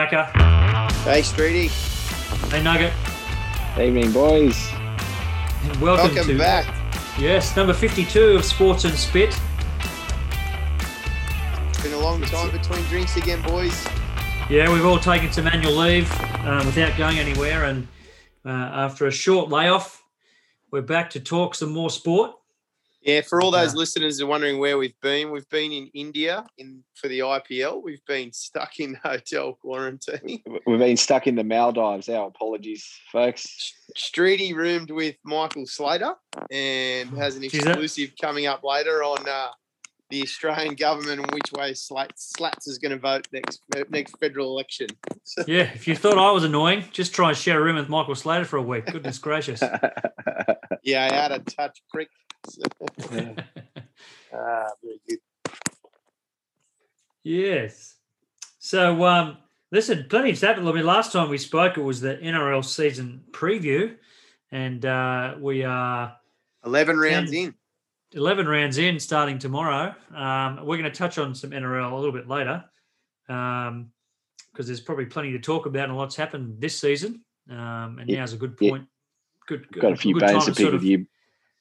Macca. Hey, Streety. Hey, Nugget. Evening, boys. And welcome, Welcome to back. yes, number 52 of Sports and Spit. It's been a long time between drinks again, boys. Yeah, we've all taken some annual leave uh, without going anywhere, and uh, after a short layoff, we're back to talk some more sport. Yeah, for all those listeners who are wondering where we've been, we've been in India in for the IPL. We've been stuck in hotel quarantine. We've been stuck in the Maldives. Our apologies, folks. Streety roomed with Michael Slater and has an exclusive coming up later on uh, the Australian government and which way Slats, Slats is going to vote next next federal election. So, Yeah, if you thought I was annoying, just try and share a room with Michael Slater for a week. Goodness gracious. yeah, I had a touch prick. So, ah, very good. yes. So, um, listen, plenty of happened. I mean, last time we spoke, it was the NRL season preview, and uh, we are 11 rounds And- in. 11 rounds in starting tomorrow. Um, we're going to touch on some NRL a little bit later because there's probably plenty to talk about and a lots happened this season. Um, and Yeah, now's a good yeah. point. Good, good Got a few good time bones to to pick sort with of- you,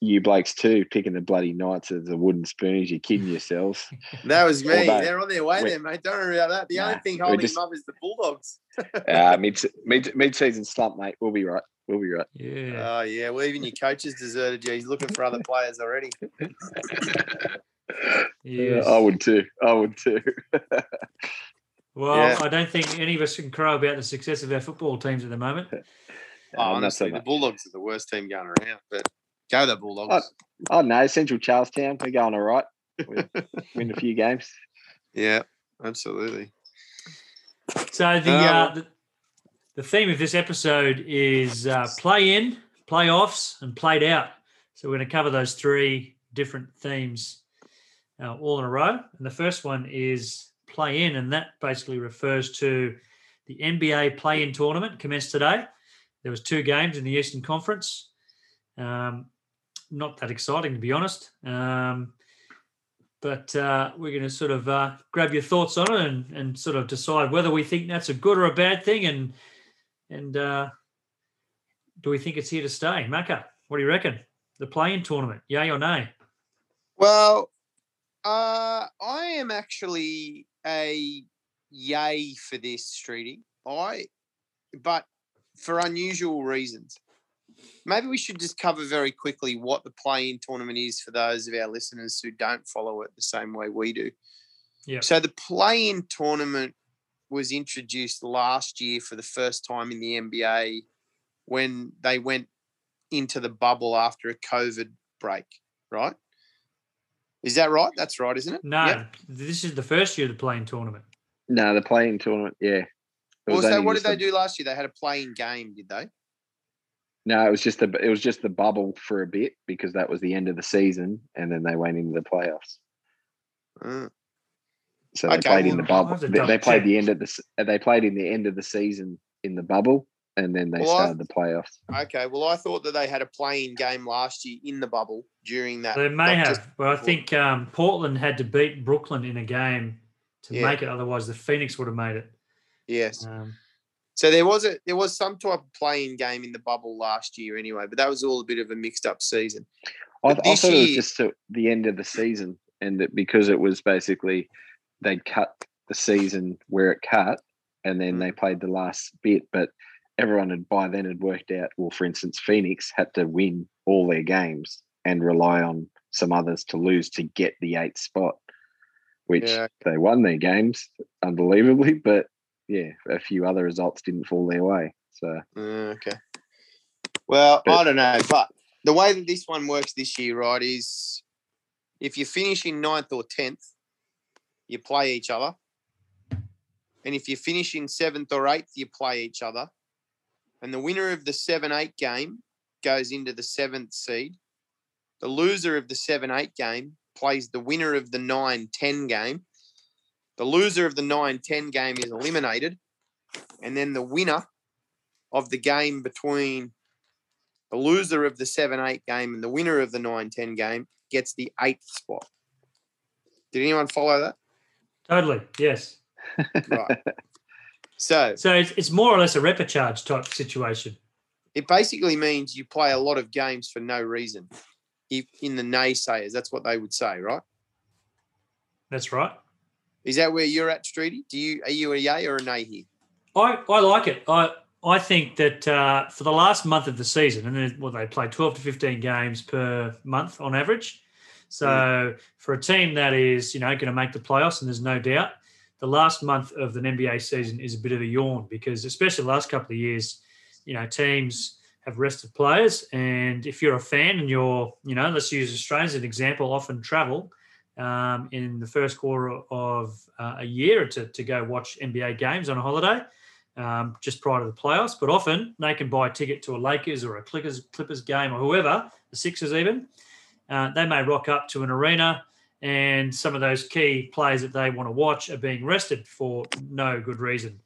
you blokes too, picking the bloody Knights as the wooden spoons. You're kidding yourselves. That was me. Although- They're on their way there, mate. Don't worry about that. The only thing holding just- them up is the Bulldogs. uh, mid mid mid season slump, mate. We'll be right. We'll be right. Yeah. Oh, yeah. Well, even your coach has deserted you. He's looking for other players already. yes. I would too. I would too. Well, Yeah. I don't think any of us can crow about the success of our football teams at the moment. Oh, not so honestly, the. Bulldogs are the worst team going around, but go the Bulldogs. Oh no, Central Charlestown, they're going all right. We win a few games. Yeah, absolutely. So the, Um, uh, the the theme of this episode is uh, play in, playoffs, and played out. So we're going to cover those three different themes uh, all in a row. And the first one is play in, and that basically refers to the NBA play in tournament commenced today. There was two games in the Eastern Conference. Um, not that exciting, to be honest. Um, but uh, we're going to sort of uh, grab your thoughts on it and, and sort of decide whether we think that's a good or a bad thing, and and uh, do we think it's here to stay? Macca, what do you reckon? The play-in tournament, yay or nay? Well, uh, I am actually a yay for this, Streety. I, but for unusual reasons. Maybe we should just cover very quickly what the play-in tournament is for those of our listeners who don't follow it the same way we do. Yeah. So the play-in tournament was introduced last year for the first time in the NBA when they went into the bubble after a COVID break, right? Is that right? That's right, isn't it? No, Yep. this is the first year of the play-in tournament. No, the playing tournament, yeah. It Well, so what did just they do last year? They had a playing game, did they? No, it was just the it was just the bubble for a bit because that was the end of the season, and then they went into the playoffs. Mm. So they Okay, played in the bubble. They, they played the end of the uh, they played in the end of the season in the bubble, and then they Well, I- started the playoffs. Okay. Well, I thought that they had a playing game last year in the bubble during that. They may have, just- but I think um, Portland had to beat Brooklyn in a game to Yeah. make it. Otherwise, the Phoenix would have made it. yes. Um, So there was a there was some type of playing game in the bubble last year anyway, but that was all a bit of a mixed up season. I, I thought it was just to the end of the season, and that because it was basically they'd cut the season where it cut, and then Mm. they played the last bit. But everyone had by then had worked out. Well, for instance, Phoenix had to win all their games and rely on some others to lose to get the eighth spot, which Yeah. they won their games unbelievably, but yeah, a few other results didn't fall their way. So Uh, okay. Well, But- I don't know, but the way that this one works this year, right, is if you finish in ninth or tenth, you play each other, and if you finish in seventh or eighth, you play each other, and the winner of the seven-eight game goes into the seventh seed. The loser of the seven-eight game plays the winner of the nine-ten game. The loser of the nine-ten game is eliminated, and then the winner of the game between the loser of the 7 8 game and the winner of the 9 10 game gets the eighth spot. Did anyone follow that? totally, yes. Right. So So it's, it's more or less a repechage type situation. it basically means you play a lot of games for no reason. If in the naysayers, that's what they would say, right? That's right. Is that where you're at, Streety? Do you are you a yay or a nay here? I, I like it. I I think that uh, for the last month of the season, and then well, they play twelve to fifteen games per month on average. So for a team that is you know going to make the playoffs, and there's no doubt, the last month of an NBA season is a bit of a yawn because especially the last couple of years, you know teams have rested players, and if you're a fan and you're you know let's use Australia as an example, often travel. Um, in the first quarter of uh, a year to, to go watch NBA games on a holiday, um, just prior to the playoffs. But often they can buy a ticket to a Lakers or a Clippers, Clippers game or whoever, the Sixers even. Uh, they may rock up to an arena and some of those key players that they want to watch are being rested for no good reason.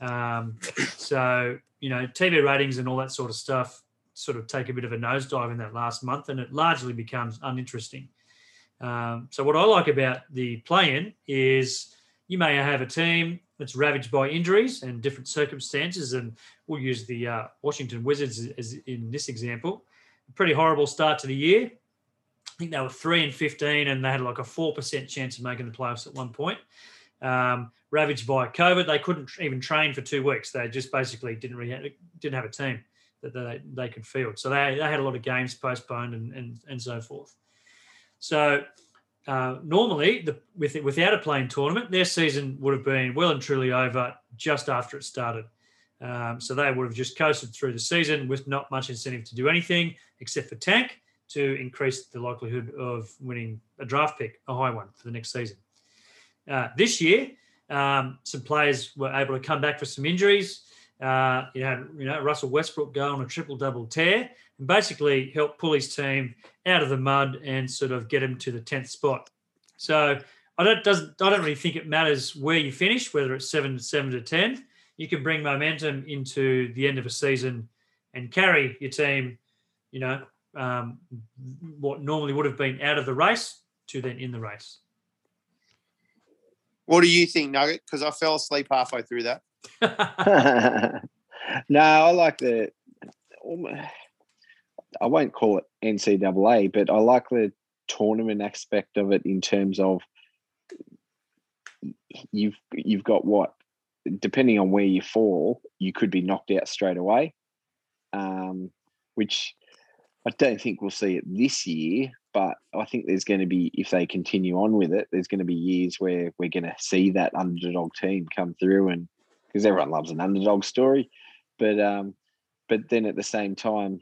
Um, so, you know, TV ratings and all that sort of stuff sort of take a bit of a nosedive in that last month and it largely becomes uninteresting. Um, so, what I like about the play in is you may have a team that's ravaged by injuries and different circumstances. And we'll use the uh, Washington Wizards as, in this example. Pretty horrible start to the year. I think they were three and fifteen, and they had like a four percent chance of making the playoffs at one point. Um, ravaged by COVID, they couldn't even train for two weeks. They just basically didn't really have, didn't have a team that they, they could field. So they, they had a lot of games postponed and, and, and so forth. So uh, normally, the, with without a playing tournament, their season would have been well and truly over just after it started. Um, so they would have just coasted through the season with not much incentive to do anything except for tank to increase the likelihood of winning a draft pick, a high one for the next season. Uh, this year, um, some players were able to come back for some injuries. Uh, you had you know Russell Westbrook go on a triple double tear and basically help pull his team out of the mud and sort of get him to the tenth spot. So I don't doesn't I don't really think it matters where you finish, whether it's seven to seven to ten. You can bring momentum into the end of a season and carry your team, you know, um, what normally would have been out of the race to then in the race. What do you think, Nugget? Because I fell asleep halfway through that. no, I like the. I won't call it NCAA, but I like the tournament aspect of it in terms of you've you've got what depending on where you fall, you could be knocked out straight away, um, which I don't think we'll see it this year. But I think there's going to be, if they continue on with it, there's going to be years where we're going to see that underdog team come through, and because everyone loves an underdog story, but um, but then at the same time,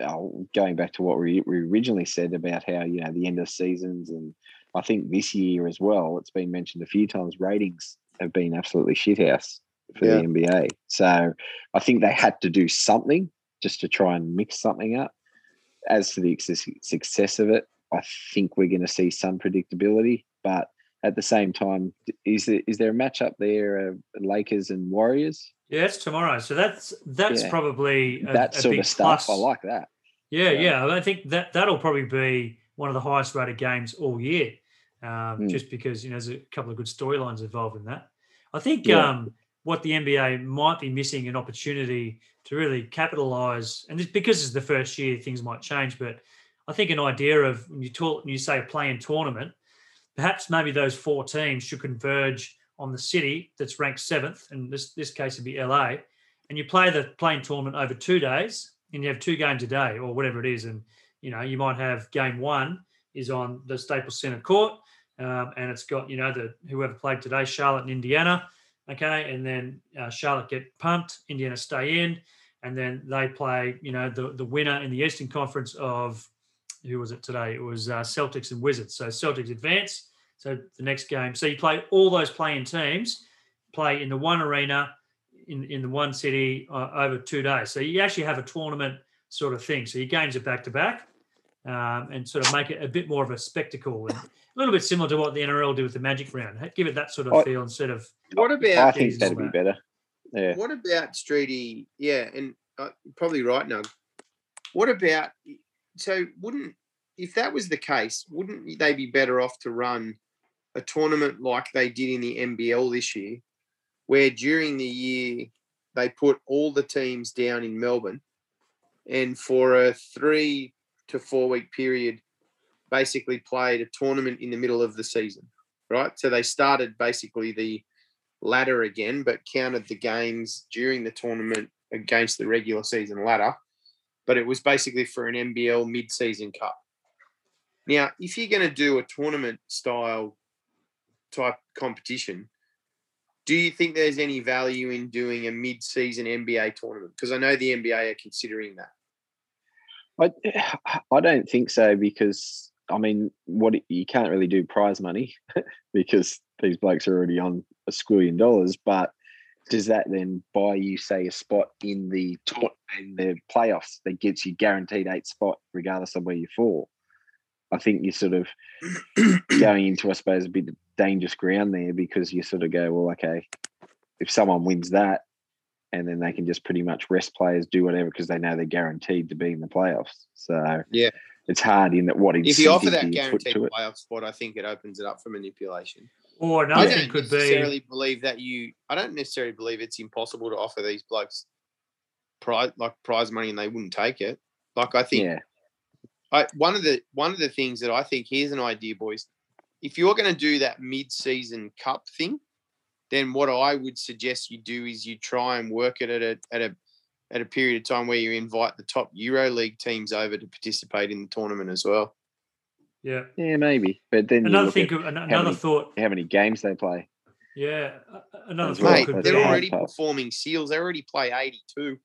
oh, going back to what we, we originally said about how you know the end of seasons, and I think this year as well, it's been mentioned a few times. Ratings have been absolutely shithouse for Yeah. the NBA, so I think they had to do something just to try and mix something up. As to the success of it, I think we're going to see some predictability, but at the same time, is there is there a match up there, uh, Lakers and Warriors? Yeah, it's tomorrow. So that's that's Yeah. probably a, that a sort big of stuff. plus. I like that. Yeah, Yeah. yeah. I think that that'll probably be one of the highest rated games all year, um, Mm. just because you know there's a couple of good storylines involved in that. I think Yeah. um, what the NBA might be missing an opportunity to really capitalize, and it's because it's the first year, things might change. But I think an idea of when you talk, when you say a play-in tournament, perhaps maybe those four teams should converge on the city that's ranked seventh, and this this case would be LA, and you play the playing tournament over two days, and you have two games a day or whatever it is, and you know you might have game one is on the Staples Center court, um, and it's got you know the whoever played today, Charlotte and Indiana, okay, and then uh, Charlotte get pumped, Indiana stay in, and then they play you know the the winner in the Eastern Conference of who was it today? It was uh, Celtics and Wizards. So Celtics advance. So the next game. So you play all those playing teams, play in the one arena, in, in the one city uh, over two days. So you actually have a tournament sort of thing. So your games are back to back um, and sort of make it a bit more of a spectacle and a little bit similar to what the NRL did with the Magic Round. Give it that sort of I- feel instead of What I about think that'd be better. Yeah. what about Streety? Yeah, and uh, probably right now. What about so? Wouldn't if that was the case, wouldn't they be better off to run a tournament like they did in the NBL this year, where during the year they put all the teams down in Melbourne, and for a three to four week period, basically played a tournament in the middle of the season, right? So they started basically the ladder again, but counted the games during the tournament against the regular season ladder. But it was basically for an NBL mid season cup. Now, if you're going to do a tournament style type competition, do you think there's any value in doing a mid-season NBA tournament? Because I know the NBA are considering that. I I don't think so because I mean, what you can't really do prize money because these blokes are already on a squillion dollars. But does that then buy you, say, a spot in the tour, in the playoffs that gets you guaranteed eight spot regardless of where you fall? I think you're sort of going into, I suppose, a bit of dangerous ground there because you sort of go, well, okay, if someone wins that, and then they can just pretty much rest players, do whatever because they know they're guaranteed to be in the playoffs. So yeah, it's hard in that what if you offer that guaranteed playoff spot, I think it opens it up for manipulation. Or another thing could be. I don't necessarily believe that you. I don't necessarily believe it's impossible to offer these blokes prize like prize money and they wouldn't take it. Like I think. Yeah. I, one of the one of the things that I think here's an idea, boys. If you're going to do that mid-season cup thing, then what I would suggest you do is you try and work it at a at a at a period of time where you invite the top Euro League teams over to participate in the tournament as well. Yeah, yeah, maybe. But then another thing, another many, thought: how many games they play? Yeah, another Mate, thought. they're already performing seals. They already play eighty-two.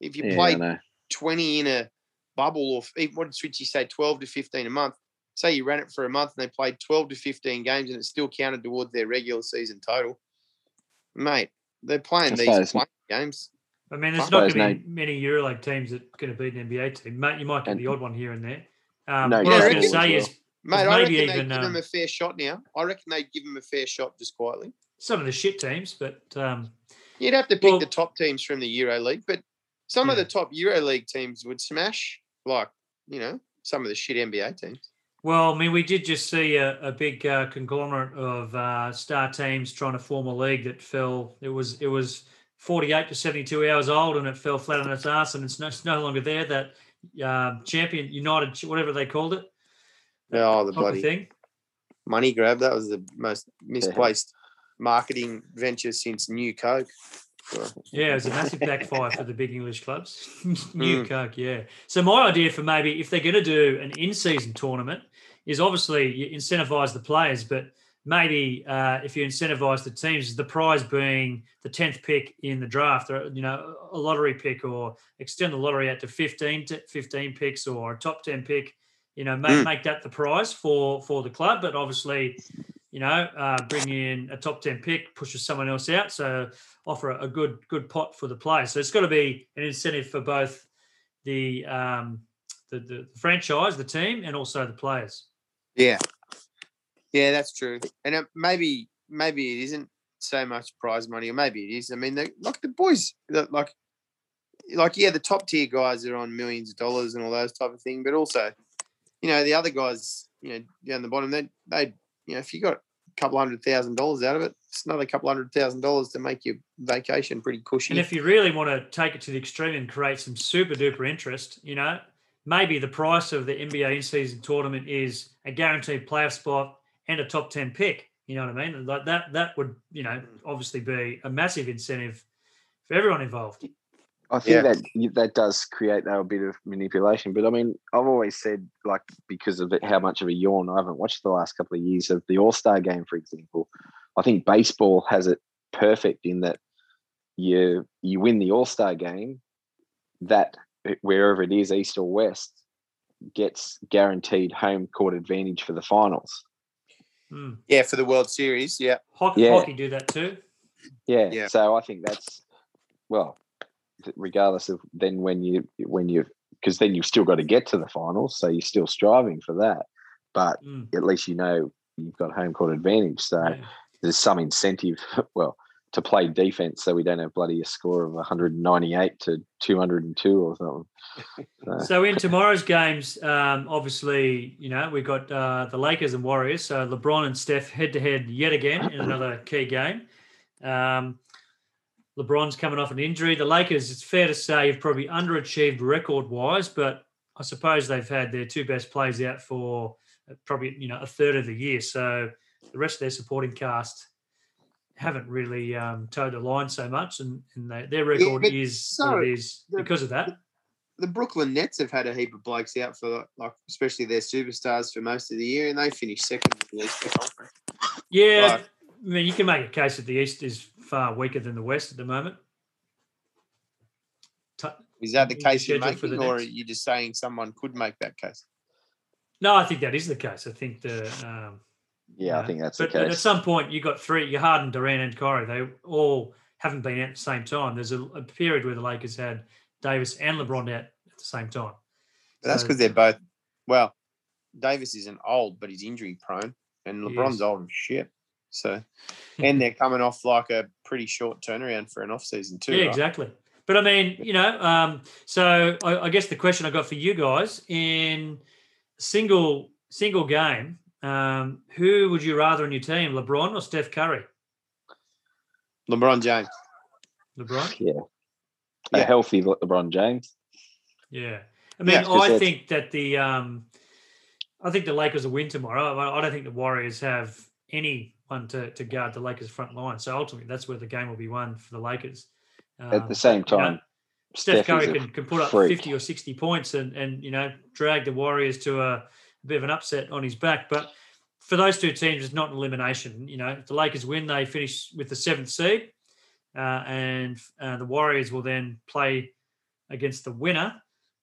If you yeah, play twenty in a bubble, or what did Switchy say, twelve to fifteen a month? Say you ran it for a month and they played twelve to fifteen games, and it still counted towards their regular season total mate, they're playing I these suppose, games. I mean, there's not going to be many EuroLeague teams that are going to beat an NBA team. Mate, you might get the odd one here and there. Um, no, what I was going to say is, mate, I reckon even, they give um, them a fair shot now. I reckon they'd give them a fair shot just quietly. Some of the shit teams, but um, you'd have to pick well, the top teams from the EuroLeague. But some yeah. of the top EuroLeague teams would smash, like you know, some of the shit NBA teams. Well, I mean, we did just see a, a big uh, conglomerate of uh, star teams trying to form a league that fell. It was it was 48 to 72 hours old, and it fell flat on its ass, and it's no, it's no longer there. That uh, champion United, whatever they called it. Oh, the bloody thing. Money grab. That was the most misplaced marketing venture since New Coke. Yeah, it was a massive backfire for the big English clubs. New mm. Coke, yeah. So my idea for maybe if they're going to do an in-season tournament is obviously you incentivize the players, but maybe uh, if you incentivize the teams, the prize being the tenth pick in the draft, or you know a lottery pick, or extend the lottery out to 15, to 15 picks, or a top ten pick. You know, make, mm. make that the prize for for the club, but obviously, you know, uh, bring in a top ten pick pushes someone else out, so offer a, a good good pot for the players. So it's got to be an incentive for both the um, the, the franchise, the team, and also the players. Yeah, yeah, that's true. And it, maybe maybe it isn't so much prize money, or maybe it is. I mean, they, like the boys, like like yeah, the top tier guys are on millions of dollars and all those type of thing, but also, you know, the other guys, you know, down the bottom, they they you know, if you got a couple hundred thousand dollars out of it, it's another couple hundred thousand dollars to make your vacation pretty cushy. And if you really want to take it to the extreme and create some super duper interest, you know, maybe the price of the NBA in-season tournament is a guaranteed playoff spot and a top 10 pick. You know what I mean? Like that, that would, you know, mm. obviously be a massive incentive for everyone involved. I think yeah. that that does create that a bit of manipulation. But I mean, I've always said, like, because of it, how much of a yawn I haven't watched the last couple of years of the All Star game, for example. I think baseball has it perfect in that you you win the All Star game, that wherever it is, east or west, gets guaranteed home court advantage for the finals. Mm. Yeah, for the World Series. Yeah. Hockey, yeah. hockey do that too. Yeah. yeah. So I think that's well, regardless of then when you when you because then you've still got to get to the finals, so you're still striving for that. But mm. at least you know you've got home court advantage. So yeah. there's some incentive. Well, to play defense so we don't have bloody a score of 198 to 202 or something. So, so in tomorrow's games, um, obviously, you know, we've got uh, the Lakers and Warriors. So LeBron and Steph head to head yet again in another key game. Um, LeBron's coming off an injury. The Lakers, it's fair to say, have probably underachieved record wise, but I suppose they've had their two best players out for uh, probably you know a third of the year. So the rest of their supporting cast haven't really um, toed the line so much, and, and they, their record but is so what it is the- because of that. The Brooklyn Nets have had a heap of blokes out for like, especially their superstars for most of the year, and they finished second in the Eastern Conference. Yeah, Right. I mean, you can make a case that the East is far weaker than the West at the moment. Is that the case you're scheduled for making, the or are you just saying someone could make that case? No, I think that is the case. I think the um, Yeah, I think that's but, the but at some point you got three. You Harden, Durant, and Kyrie. They all haven't been at the same time. There's a, a period where the Lakers had Davis and LeBron out at the same time. But that's So- because they're both. Well, Davis isn't old, but he's injury prone, and LeBron's old as shit. So, and they're coming off like a pretty short turnaround for an off season too. yeah, right? exactly. But I mean, you know, um, so I, I guess the question I got for you guys in single single game, um, who would you rather on your team, LeBron or Steph Curry? LeBron James. LeBron. Yeah. A Yeah. healthy LeBron James. Yeah. I mean, Yeah, 'cause I think that the um, I think the Lakers will win tomorrow. I I don't think the Warriors have anyone to, to guard the Lakers front line. So ultimately, that's where the game will be won for the Lakers. At Um, the same you know, time, Steph, Curry can, can put up freak. 50 or 60 points and, and you know, drag the Warriors to a, bit of an upset on his back. But for those two teams, it's not an elimination. You know, if the Lakers win, they finish with the seventh seed. Uh, and uh, the Warriors will then play against the winner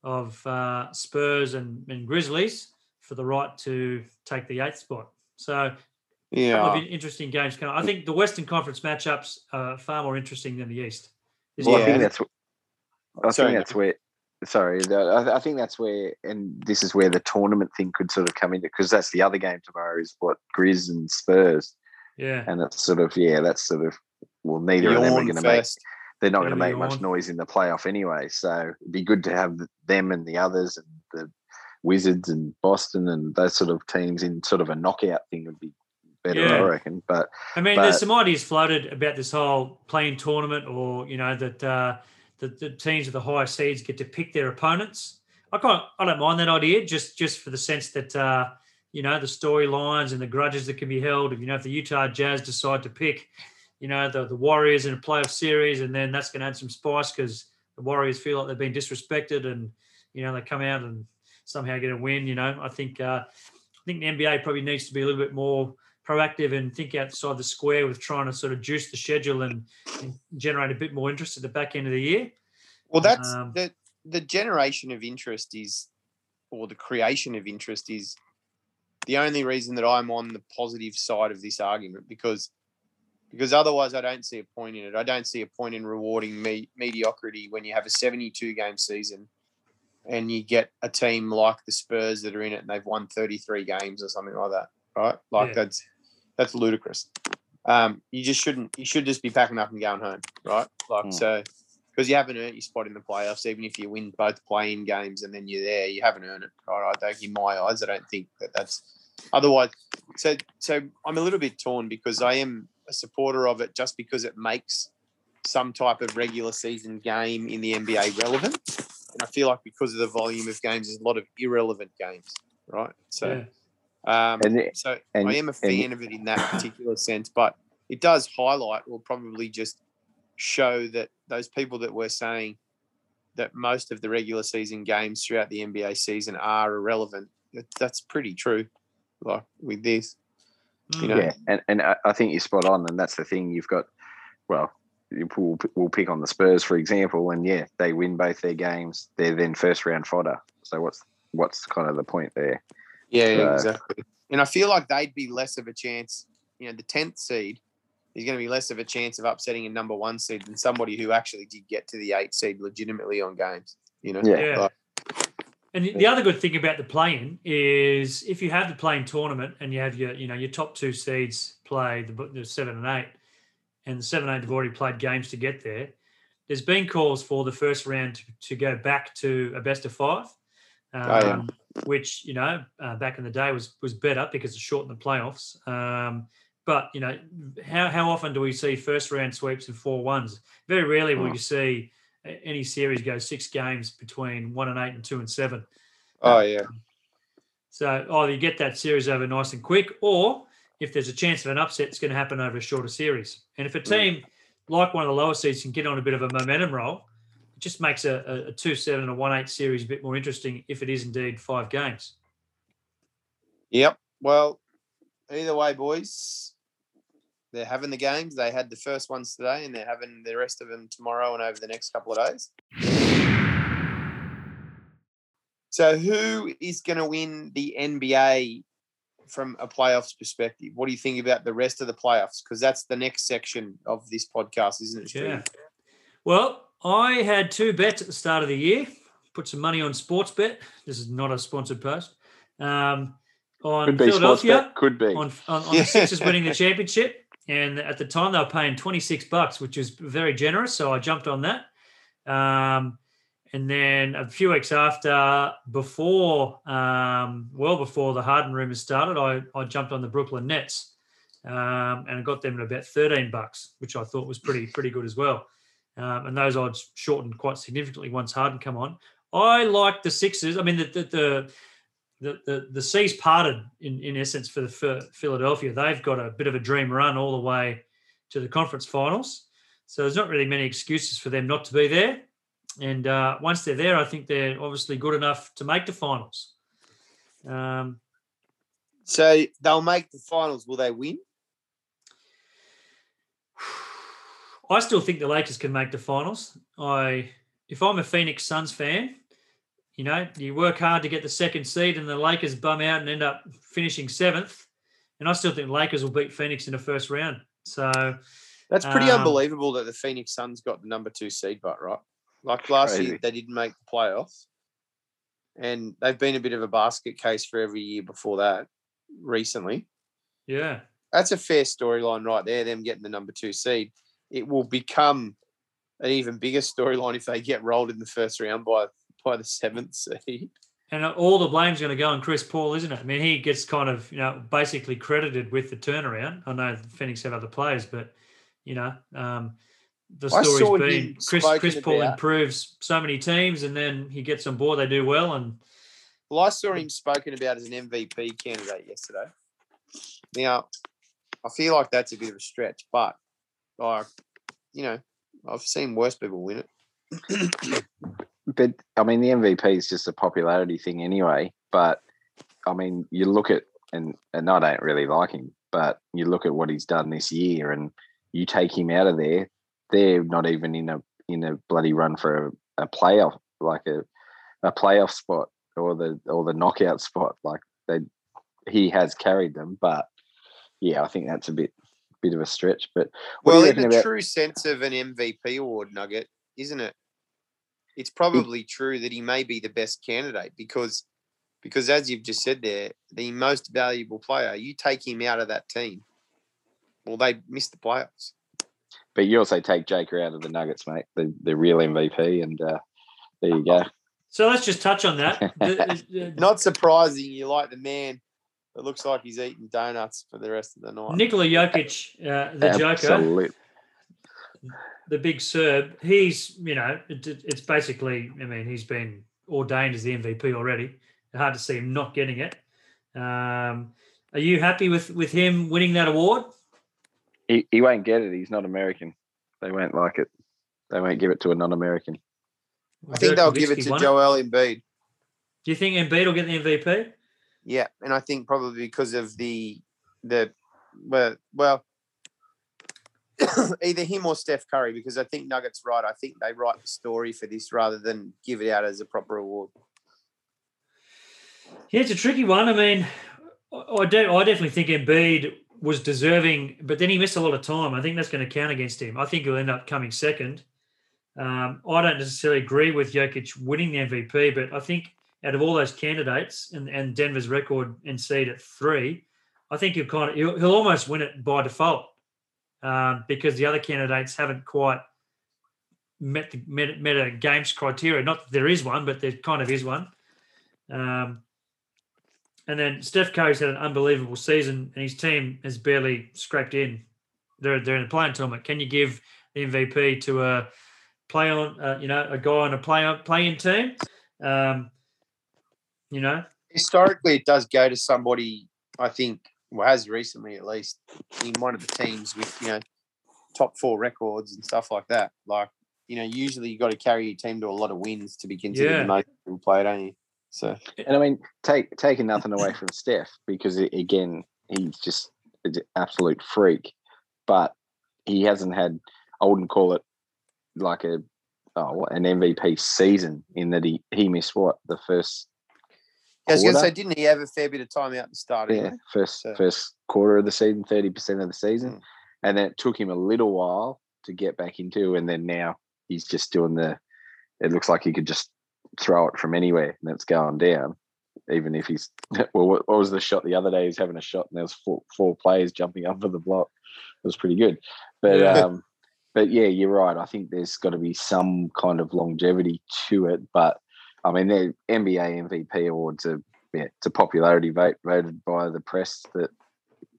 of uh, Spurs and, and Grizzlies for the right to take the eighth spot. So Yeah. of interesting games. coming. I think the Western Conference matchups are far more interesting than the East. Is well, I think that's. I Sorry, think that's where. Sorry, I, I think that's where, and this is where the tournament thing could sort of come into because that's the other game tomorrow is what Grizz and Spurs, yeah. and it's sort of yeah, that's sort of well, neither of them are going to make they're not going to of a make much noise in the playoff anyway. So it'd be good to have them and the others and the Wizards and Boston and those sort of teams in sort of a knockout thing would be better, Yeah. I reckon. But I mean, there's some ideas floated about this whole playing tournament, or you know that uh, the, the teams with the higher seeds get to pick their opponents. I can't, I don't mind that idea, just just for the sense that uh, you know the storylines and the grudges that can be held. If you know if the Utah Jazz decide to pick, you know the the Warriors in a playoff series, and then that's going to add some spice because the Warriors feel like they've been disrespected, and you know they come out and somehow get a win. You know, I think uh, I think the NBA probably needs to be a little bit more proactive and think outside the square with trying to sort of juice the schedule and, and generate a bit more interest at the back end of the year. Well, that's Um, the the generation of interest is, or the creation of interest is, the only reason that I'm on the positive side of this argument because, because otherwise I don't see a point in it. I don't see a point in rewarding me, mediocrity when you have a 72 game season, and you get a team like the Spurs that are in it and they've won 33 games or something like that, right? Like Yeah. that's that's ludicrous. Um, you just shouldn't. You should just be packing up and going home, right? Like Hmm. so because you haven't earned your spot in the playoffs, even if you win both playing games and then you're there, you haven't earned it. Right? I don't, in my eyes, I don't think that that's otherwise. So, so I'm a little bit torn because I am a supporter of it just because it makes some type of regular season game in the NBA relevant, and I feel like because of the volume of games, there's a lot of irrelevant games, right? So. Yeah. Um, And so and- I am a and- fan of it in that particular sense, but it does highlight or probably just show that those people that were saying that most of the regular season games throughout the NBA season are irrelevant. that- That's pretty true. Like with this, you know, yeah, and and I, I think you're spot on, and that's the thing. You've got, well, we'll, we'll pick on the Spurs for example, and yeah, they win both their games. They're then first round fodder. So what's what's kind of the point there? Yeah, yeah, So- exactly. And I feel like they'd be less of a chance. You know, the tenth seed is going to be less of a chance of upsetting a number one seed than somebody who actually did get to the eight seed legitimately on games. You know, Yeah. Yeah. Like, And the- the other good thing about the play-in is if you have the playing tournament and you have your, you know, your top two seeds play the, the seven and eight, and the seven and eight have already played games to get there. There's been calls for the first round to, to go back to a best of five, um, Oh, yeah. Which you know uh, back in the day was was better because it shortened the playoffs. Um, but you know, how how often do we see first round sweeps and four ones? Very rarely will Oh. you see any series go six games between one and eight and two and seven. Oh yeah. So either you get that series over nice and quick, or if there's a chance of an upset, it's going to happen over a shorter series. And if a team like one of the lower seeds can get on a bit of a momentum roll, just makes a, a, two seven and a one eight series a bit more interesting if it is indeed five games. Yep. Well, either way, boys, they're having the games. They had the first ones today, and they're having the rest of them tomorrow and over the next couple of days. So, who is going to win the NBA from a playoffs perspective? What do you think about the rest of the playoffs? Because that's the next section of this podcast, isn't it? Yeah. Well, I had two bets at the start of the year. Put some money on sports bet. This is not a sponsored post. Um, on Could be Philadelphia. Could be. on, on, on the Sixers winning the championship. And at the time, they were paying 26 bucks, which is very generous. So I jumped on that. Um, and then a few weeks after, before, um, well before the Harden rumors started, I, I jumped on the Brooklyn Nets um, and I got them at about 13 bucks, which I thought was pretty pretty good as well. Um, and those odds shortened quite significantly once Harden come on. I like the Sixers. I mean, the the the the, the, the seas parted in, in essence for the for Philadelphia. They've got a bit of a dream run all the way to the conference finals. So there's not really many excuses for them not to be there. And uh, once they're there, I think they're obviously good enough to make the finals. Um, So they'll make the finals. Will they win? I still think the Lakers can make the finals. I, if I'm a Phoenix Suns fan, you know, you work hard to get the second seed, and the Lakers bum out and end up finishing seventh. And I still think the Lakers will beat Phoenix in the first round. So That's pretty Um, unbelievable that the Phoenix Suns got the number two seed, but right, like last year they didn't make the playoffs, and they've been a bit of a basket case for every year before that. Recently, yeah, that's a fair storyline right there. Them getting the number two seed, it will become an even bigger storyline if they get rolled in the first round by by the seventh seed. and all the blame's going to go on Chris Paul, isn't it? I mean, he gets kind of you know basically credited with the turnaround. I know the Phoenix have other players, but you know. Um, the story's been Chris Chris Paul about- improves so many teams, and then he gets on board. They do well, and Well, I saw him spoken about as an MVP candidate yesterday. Now, I feel like that's a bit of a stretch, but like, you know, I've seen worse people win it. but I mean, the MVP is just a popularity thing anyway. But I mean, you look at and and I don't really like him, but you look at what he's done this year, and you take him out of there, they're not even in a in a bloody run for a, a playoff like a a playoff spot or the or the knockout spot. Like they, he has carried them, but yeah, I think that's a bit bit of a stretch. But Well, in the about? true sense of an MVP award nugget, isn't it? It's probably true that he may be the best candidate because, because as you've just said there, the most valuable player, you take him out of that team, well, they miss the playoffs. But you also take Joker out of the Nuggets, mate. The the real MVP, and uh, there you go. so let's just touch on that. The- the- Not surprising, you like the man that looks like he's eating donuts for the rest of the night. Nikola Jokic, uh, the Joker, the big Serb, he's, you know, it, it- it's basically, I mean, he's been ordained as the MVP already. Hard to see him not getting it. Um, are you happy with, with him winning that award? He, he won't get it. He's not American. They won't like it. They won't give it to a non-American. I think they'll give it to Joel Embiid. Do you think Embiid will get the MVP? Yeah, and I think probably because of the the well, well either him or Steph Curry, because I think Nuggets right. I think they write the story for this rather than give it out as a proper award. Yeah, it's a tricky one. I mean, I, do. I definitely think Embiid was deserving, but then he missed a lot of time. I think that's going to count against him. I think he'll end up coming second. Um, I don't necessarily agree with Jokic winning the MVP, but I think out of all those candidates and, and Denver's record and seed at three, I think he'll kind of he'll, he'll almost win it by default um, because the other candidates haven't quite met the met, met a games criteria. Not that there is one, but there kind of is one. Um, and then Steph Curry's had an unbelievable season, and his team has barely scraped in. They're they're in a playing tournament. Can you give the MVP to a play on, uh, you know, a guy on a play on playing team? Um, you know, Historically, it does go to somebody. I think, well, has recently at least in one of the teams with you know top four records and stuff like that. Like you know, usually you got to carry your team to a lot of wins to be considered Yeah. the most valuable player, don't you? So And I mean, take taking nothing away from Steph because a- again, he's just an absolute freak. But he hasn't had. I wouldn't call it like a oh an MVP season in that he he missed what the first I was going to say, didn't he have a fair bit of time out the start? yeah first So- first quarter of the season, thirty percent of the season, Mm. and then it took him a little while to get back into, and then now he's just doing the. It looks like he could just throw it from anywhere and it's going down. Even if he's well, what, was the shot the other day? He's having a shot and there was four, four players jumping up for the block. It was pretty good, but Yeah. um, but yeah, you're right. I think there's got to be some kind of longevity to it. But I mean, the NBA MVP awards are yeah, it's a popularity vote voted by the press that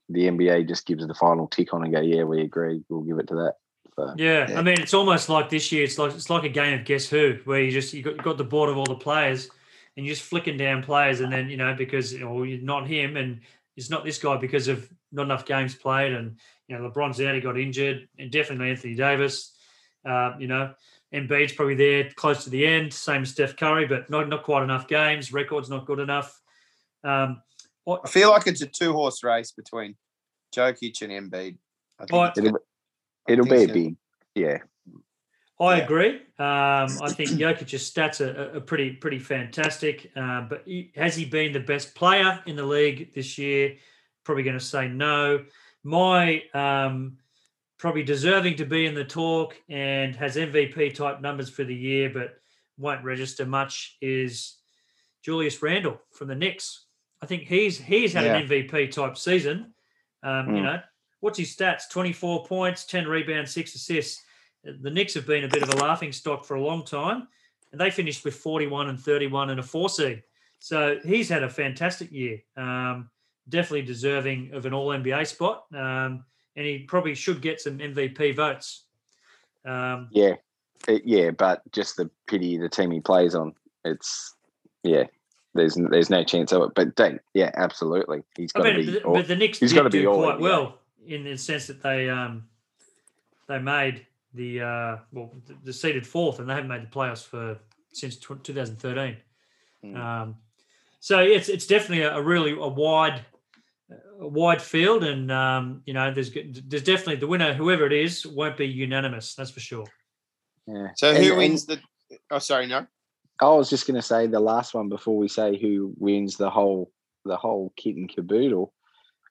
the NBA just gives the final tick on and go, yeah, we agree, we'll give it to that. So, Yeah, Yeah. I mean, it's almost like this year. It's like it's like a game of guess who, where you just you got, you got the board of all the players, and you're just flicking down players, and then you know because you know, you're not him, and it's not this guy because of not enough games played, and you know LeBron's out, he got injured, and definitely Anthony Davis. Uh, you know, Embiid's probably there close to the end, same as Steph Curry, but not not quite enough games. Records not good enough. Um, what, I feel like it's a two horse race between Jokic and Embiid. I think it's it'll, be- it'll I be a think big, yeah, I Yeah. agree. Um, I think Jokic's stats are, are pretty pretty fantastic. Uh, but he, has he been the best player in the league this year? Probably going to say no. My um, probably deserving to be in the talk and has MVP type numbers for the year, but won't register much is Julius Randle from the Knicks. I think he's he's had an MVP type season. Um, You Mm. know, what's his stats? Twenty four points, ten rebounds, six assists the Knicks have been a bit of a laughing stock for a long time, and they finished with 41 and 31 and a four seed. So he's had a fantastic year. Um, definitely deserving of an All NBA spot, um, and he probably should get some MVP votes. Um, yeah, yeah. But just the pity the team he plays on. It's yeah. There's there's no chance of it. But don't, yeah, absolutely. He's got to be. but, all- but the Knicks he's did be do all quite well in the sense that they um, they made the uh, well the, the seeded fourth, and they haven't made the playoffs for since tw 2013. Mm. Um, so it's it's definitely a, a really a wide a wide field, and um, you know there's there's definitely the winner, whoever it is, won't be unanimous. That's for sure. yeah. So And- who and- wins the? Oh, sorry, no. I was just going to say the last one before we say who wins the whole the whole kit and caboodle.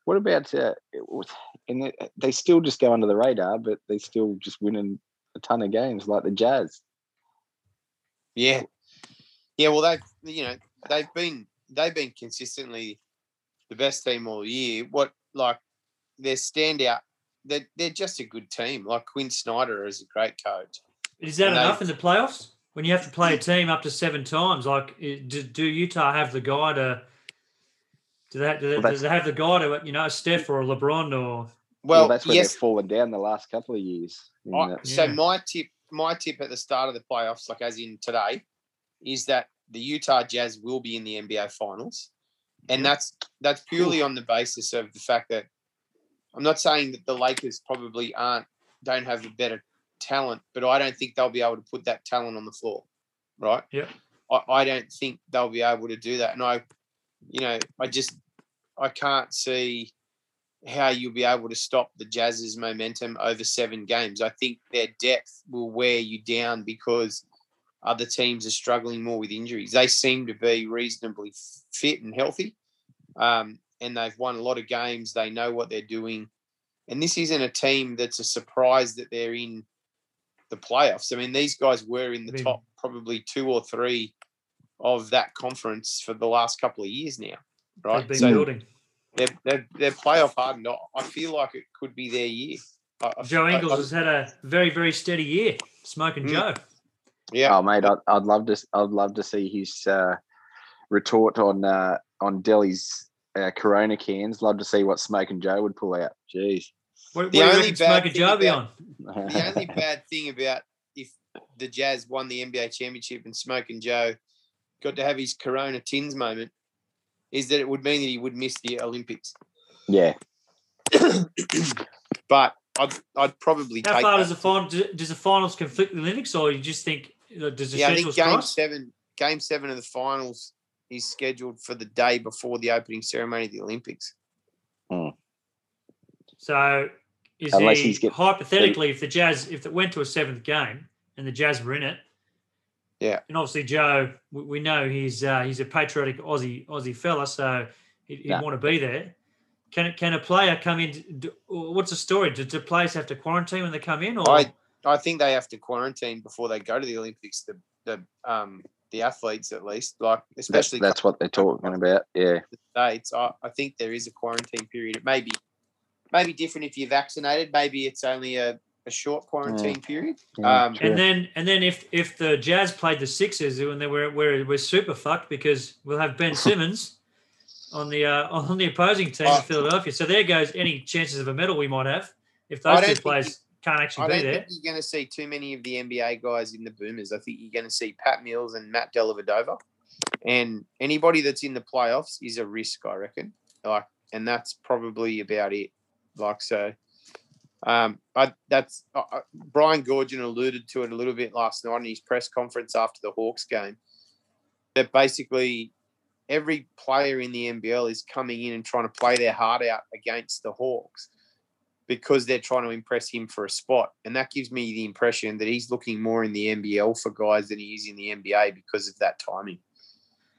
What about uh, it was- and they, they still just go under the radar, but they still just winning a ton of games like the Jazz. Yeah, yeah. Well, they've you know they've been they've been consistently the best team all year. What like their standout? They're they're just a good team. Like Quin Snyder is a great coach. Is that And they- enough in the playoffs when you have to play a team up to seven times? Like, do, do Utah have the guy to? Do they, do they, Well, does they have the guy to, you know, a Steph or a LeBron or? Well, that's where yes. they've fallen down the last couple of years. I, so Yeah. my tip, my tip at the start of the playoffs, like as in today, is that the Utah Jazz will be in the NBA Finals, and that's that's purely on the basis of the fact that I'm not saying that the Lakers probably aren't don't have a better talent, but I don't think they'll be able to put that talent on the floor, right? Yeah. I, I don't think they'll be able to do that, and I, you know, I just I can't see how you'll be able to stop the Jazz's momentum over seven games. I think their depth will wear you down because other teams are struggling more with injuries. They seem to be reasonably fit and healthy, um, and they've won a lot of games. They know what they're doing, and this isn't a team that's a surprise that they're in the playoffs. I mean, these guys were in the top probably two or three of that conference for the last couple of years now, right? They've been So building. they're, they're, they're playoff hardened. I- feel like it could be their year. I- I- Joe I- Ingles I- has had a very, very steady year. Smoking Mm. Joe. Yeah, Oh, mate, I'd, I'd love to. I'd love to see his uh, retort on uh, on Delhi's uh, Corona cans. Love to see what Smoking Joe would pull out. Jeez. What, The what do you only bad Smoke and thing Joe be about- on? The only bad thing about if the Jazz won the NBA championship and Smoking Joe got to have his Corona tins moment is that it would mean that he would miss the Olympics. yeah. but I'd, I'd probably How take far that. does the final does the finals conflict with the Olympics, or you just think does the yeah, I think game cross? seven, game seven of the finals is scheduled for the day before the opening ceremony of the Olympics. So is Unless he he's get- hypothetically if the Jazz if it went to a seventh game and the Jazz were in it? Yeah. And obviously Joe, we, we know he's uh, he's a patriotic Aussie Aussie fella, so he'd, he'd Yeah. want to be there. Can can a player come in? do- What's the story? Do, do players have to quarantine when they come in, or I I think they have to quarantine before they go to the Olympics. The the um the athletes at least, like especially that's what they're talking about. Yeah. the states. I, I think there is a quarantine period. It may be maybe different if you're vaccinated. Maybe it's only a, a short quarantine period. Yeah, Um. And then and then if if the Jazz played the Sixers and they were we're, we're super fucked because we'll have Ben Simmons on the uh, on the opposing team Oh. in Philadelphia. So there goes any chances of a medal we might have if those two think players can't I actually don't be there. think you're going to see too many of the NBA guys in the Boomers. I think you're going to see Pat Mills and Matt Dellavedova, and anybody that's in the playoffs is a risk, I reckon. Like, and that's probably about it. Like, so, um, I that's uh, uh, Brian Goorjian alluded to it a little bit last night in his press conference after the Hawks game. That basically every player in the NBL is coming in and trying to play their heart out against the Hawks because they're trying to impress him for a spot. And that gives me the impression that he's looking more in the NBL for guys than he is in the NBA because of that timing.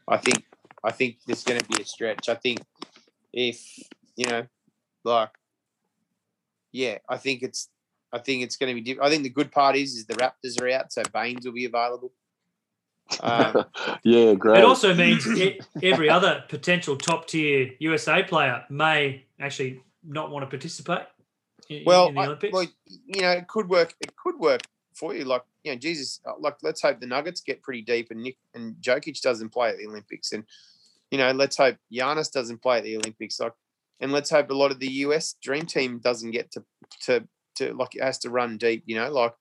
I think I think there's going to be a stretch. I think if you know, like, yeah, I think it's I think it's going to be. Diff- I think the good part is is the Raptors are out, so Baynes will be available. Um, yeah, great. It also means every other potential top tier USA player may actually not want to participate in, well, in the I- well, you know, it could work. It could work for you. Like, you know, Jesus, uh, like, let's hope the Nuggets get pretty deep and Nick and Jokic doesn't play at the Olympics, and you know, let's hope Giannis doesn't play at the Olympics. Like, and let's hope a lot of the US Dream Team doesn't get to to to like it has to run deep. You know, like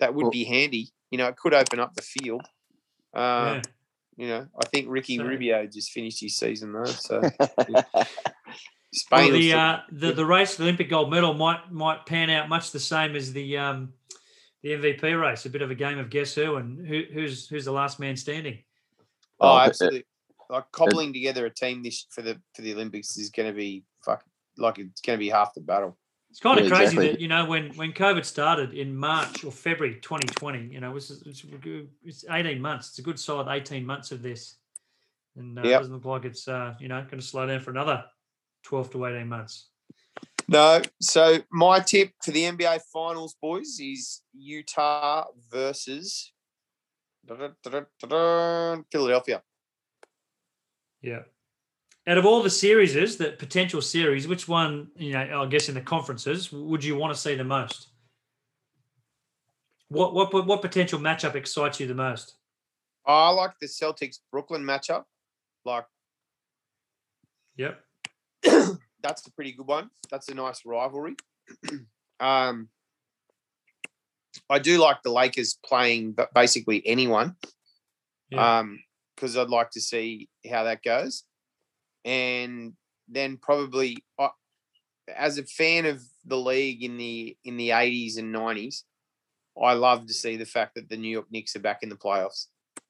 that would Well- be handy. You know, it could open up the field. Uh, yeah. You know, I think Ricky So- Rubio just finished his season though, so Well, Spain. will the, uh, the the race for the Olympic gold medal might might pan out much the same as the um, the MVP race. A bit of a game of guess who and who, who's who's the last man standing. Oh, Oh, but, absolutely. Like cobbling together a team this for the for the Olympics is going to be fuck like it's going to be half the battle. It's kind of Yeah, crazy exactly. that you know when when COVID started in March or February 2020, you know, it was it's, it's 18 months. It's a good solid 18 months of this, and uh, it doesn't look like it's uh, you know going to slow down for another 12 to 18 months. No, so my tip for the NBA Finals, boys, is Utah versus Philadelphia. Yeah. Out of all the series, is that potential series, which one, you know, I guess in the conferences, would you want to see the most? What what what potential matchup excites you the most? I like the Celtics Brooklyn matchup. Like Yep. that's a pretty good one. That's a nice rivalry. um, I do like the Lakers playing basically anyone. Yeah. Um, because I'd like to see how that goes, and then probably uh, as a fan of the league in the in the eighties and nineties, I love to see the fact that the New York Knicks are back in the playoffs.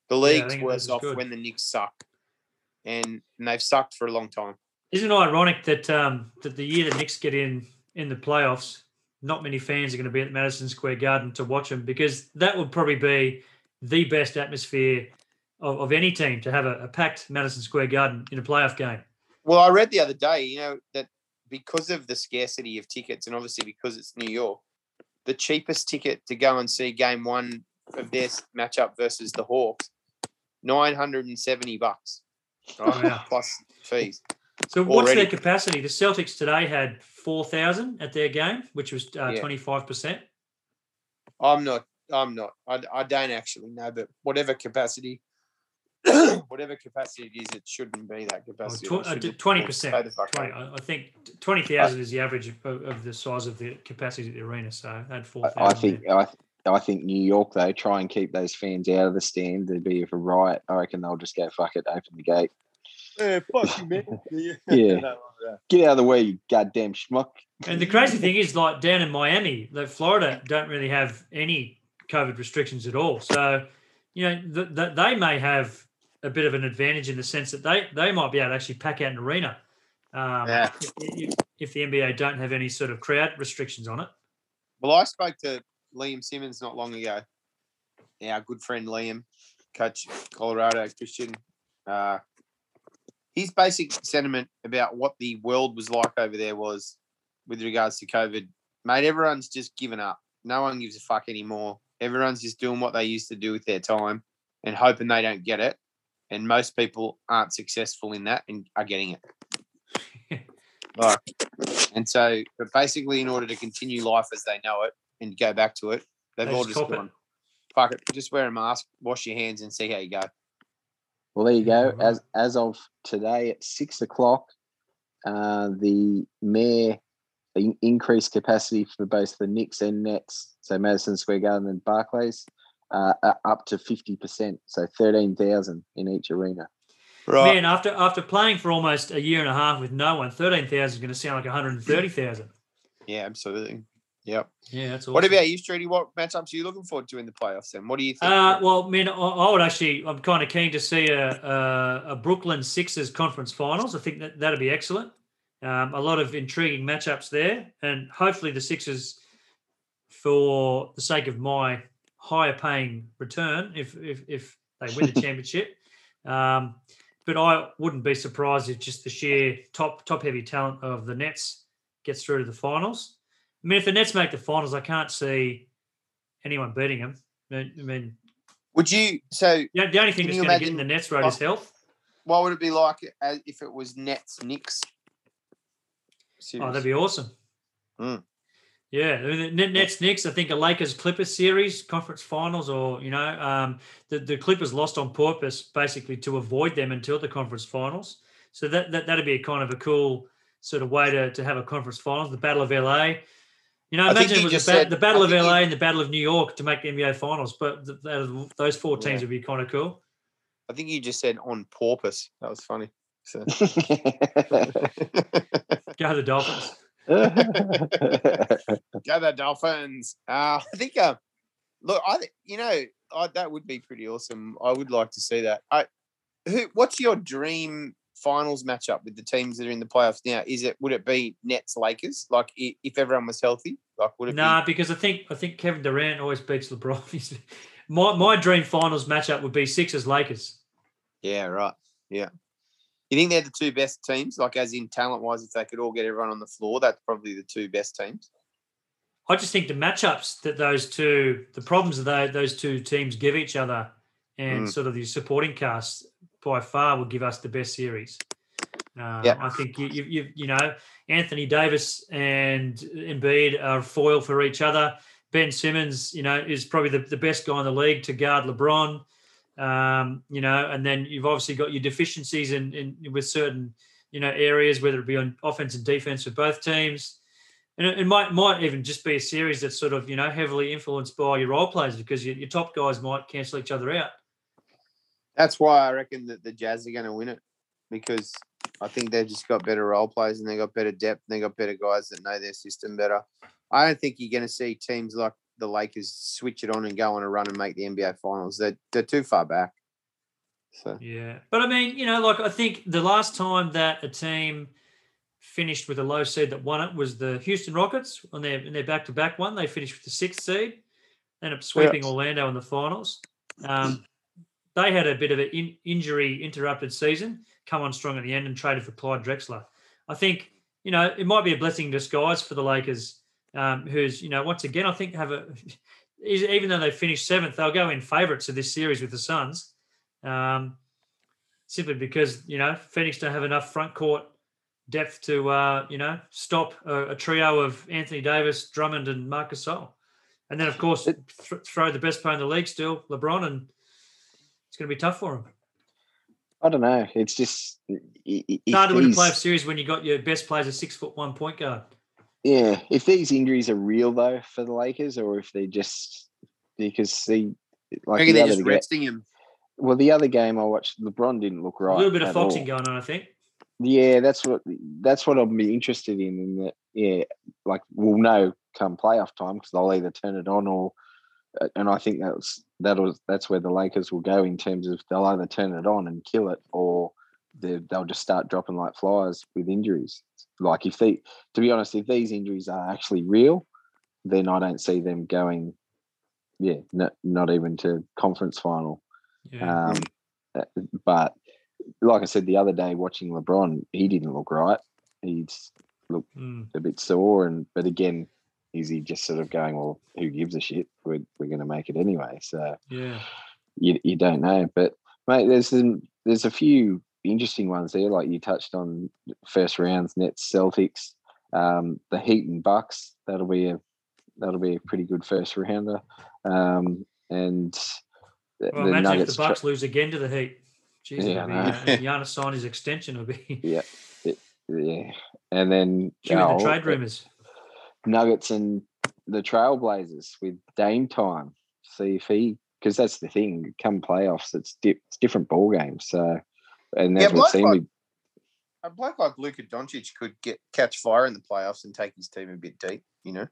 The I league's think worse off good. when the Knicks suck, and, and they've sucked for a long time. Isn't it ironic that um, that the year the Knicks get in in the playoffs, not many fans are going to be at Madison Square Garden to watch them because that would probably be the best atmosphere of, of any team to have a, a packed Madison Square Garden in a playoff game. Well, I read the other day, you know, that because of the scarcity of tickets and obviously because it's New York, the cheapest ticket to go and see game one of their s- matchup versus the Hawks, 970 bucks. Right? Wow. Plus fees. So what's Already. their capacity? The Celtics today had four thousand at their game, which was uh, twenty five percent. I'm not, I'm not, I, I don't actually know, but whatever capacity whatever capacity it is, it shouldn't be that oh, capacity. Oh, twenty percent. I. I think twenty thousand uh, is the average of, of the size of the capacity of the arena. So add four I. I think I, th- I think New York though try and keep those fans out of the stand. There'd be a riot. I reckon they'll just go fuck it, open the gate. Yeah, fuck you, man. Yeah. Yeah. No, no. Get out of the way, you goddamn schmuck. And the crazy thing is, like down in Miami, like Florida don't really have any COVID restrictions at all. So, you know, th- th- they may have a bit of an advantage in the sense that they they might be able to actually pack out an arena. Um, Yeah. if, if, if the NBA don't have any sort of crowd restrictions on it. Well, I spoke to Liam Simmons not long ago. Our good friend Liam, coach Colorado Christian. Uh, his basic sentiment about what the world was like over there was, with regards to COVID, mate, everyone's just given up. No one gives a fuck anymore. Everyone's just doing what they used to do with their time and hoping they don't get it. And most people aren't successful in that and are getting it. Like, and so, but basically, in order to continue life as they know it and go back to it, they've They all just cop it. gone, fuck it, just wear a mask, wash your hands, and see how you go. Well, there you go. As as of today at six o'clock, uh, the mayor in- increased capacity for both the Knicks and Nets, so Madison Square Garden and Barclays, uh, are up to fifty percent, so thirteen thousand in each arena. Right. Man, after after playing for almost a year and a half with no one, thirteen thousand is going to sound like one hundred and thirty thousand. Yeah, absolutely. Yep. Yeah, that's awesome. What about you, Streety? What matchups are you looking forward to in the playoffs? Then, what do you think? Uh, well, I, I would actually, I'm kind of keen to see a, a, a Brooklyn Sixers conference finals. I think that that'd be excellent. Um, a lot of intriguing matchups there, and hopefully the Sixers, for the sake of my higher paying return, if if, if they win the championship. Um, but I wouldn't be surprised if just the sheer top top heavy talent of the Nets gets through to the finals. I mean, if the Nets make the finals, I can't see anyone beating them. I mean, would you? So, yeah, the only thing that's going to get in the Nets road is health. what would it be like if it was Nets Knicks? Oh, that'd be awesome. Mm. Yeah, I mean, the Nets Knicks. I think a Lakers Clippers series, conference finals, or you know, um, the the Clippers lost on purpose, basically to avoid them until the conference finals. So that that that'd be a kind of a cool sort of way to, to have a conference finals. The Battle of LA. You know, I imagine you it was just the, ba- said- the Battle I of think you- LA and the Battle of New York to make the NBA finals. But the, the, those four teams Yeah. would be kind of cool. I think you just said on porpoise. That was funny. So, Go the Dolphins. go the Dolphins. Uh, I think. Uh, look, I thi- you know I, that would be pretty awesome. I would like to see that. I, who? What's your dream finals matchup with the teams that are in the playoffs now? Is it would it be Nets Lakers? Like if everyone was healthy, like would it Nah, because I think I think Kevin Durant always beats LeBron. My my dream finals matchup would be Sixers Lakers. Yeah, right. Yeah. You think they're the two best teams? Like as in talent wise, if they could all get everyone on the floor, that's probably the two best teams. I just think the matchups that those two, the problems that they, those two teams give each other, and Mm. sort of the supporting cast by far will give us the best series. Uh, Yeah. I think you, you you you know Anthony Davis and Embiid are foil for each other. Ben Simmons, you know, is probably the, the best guy in the league to guard LeBron. Um, you know, and then you've obviously got your deficiencies in, in with certain you know areas, whether it be on offense and defense for both teams. And it, it might might even just be a series that's sort of you know heavily influenced by your role players because your, your top guys might cancel each other out. That's why I reckon that the Jazz are going to win it because I think they've just got better role players and they've got better depth and they've got better guys that know their system better. I don't think you're going to see teams like the Lakers switch it on and go on a run and make the NBA finals. They're, they're too far back. So, Yeah, but I mean, you know, like I think the last time that a team finished with a low seed that won it was the Houston Rockets on their in their back to back one. They finished with the sixth seed, ended up sweeping Yeah. Orlando in the finals. Um, they had a bit of an in, injury interrupted season, come on strong at the end and traded for Clyde Drexler. I think you know it might be a blessing in disguise for the Lakers, um, who's you know once again I think have a even though they finished seventh, they'll go in favourites of this series with the Suns um, simply because you know Phoenix don't have enough front court depth to uh, you know stop a, a trio of Anthony Davis, Drummond, and Marc Gasol, and then of course th- throw the best player in the league still, LeBron, and it's going to be tough for him. I don't know. It's just i- i- It's hard to win a these- playoff series when you got your best players a six foot one point guard. Yeah, if these injuries are real though for the Lakers, or if they just because see, I like reckon the they're other, just ga- resting him. well, the other game I watched, LeBron didn't look right. a little bit of foxing all. going on, I think. Yeah, that's what that's what I'll be interested in. In that, yeah, like we'll know come playoff time because they'll either turn it on or, and I think that's that was that's where the Lakers will go in terms of they'll either turn it on and kill it or they- they'll just start dropping like flies with injuries. Like if they, to be honest, if these injuries are actually real, then I don't see them going, yeah, not, not even to conference final. Yeah. Um, but like I said the other day, watching LeBron, he didn't look right. He's Mm. a bit sore, and but again, is he just sort of going, well, who gives a shit? We're we're going to make it anyway. So Yeah. you you don't know, but mate, there's some, there's a few interesting ones there. Like you touched on first rounds, Nets, Celtics, um, the Heat and Bucks. That'll be a that'll be a pretty good first rounder. Um, and the, Well, the imagine Nuggets. if the tra- Bucks lose again to the Heat. Jeez, Yeah, be, uh, if Giannis signed his extension, it'll be yeah, it- yeah, and then oh, the trade uh, rumors. Nuggets and the Trailblazers with Dame time. See if he because that's the thing. Come playoffs, it's, di- it's different ball games. So, and Yeah, that's what Blake seemed. like- with- A bloke like Luka Doncic could get catch fire in the playoffs and take his team a bit deep. You know.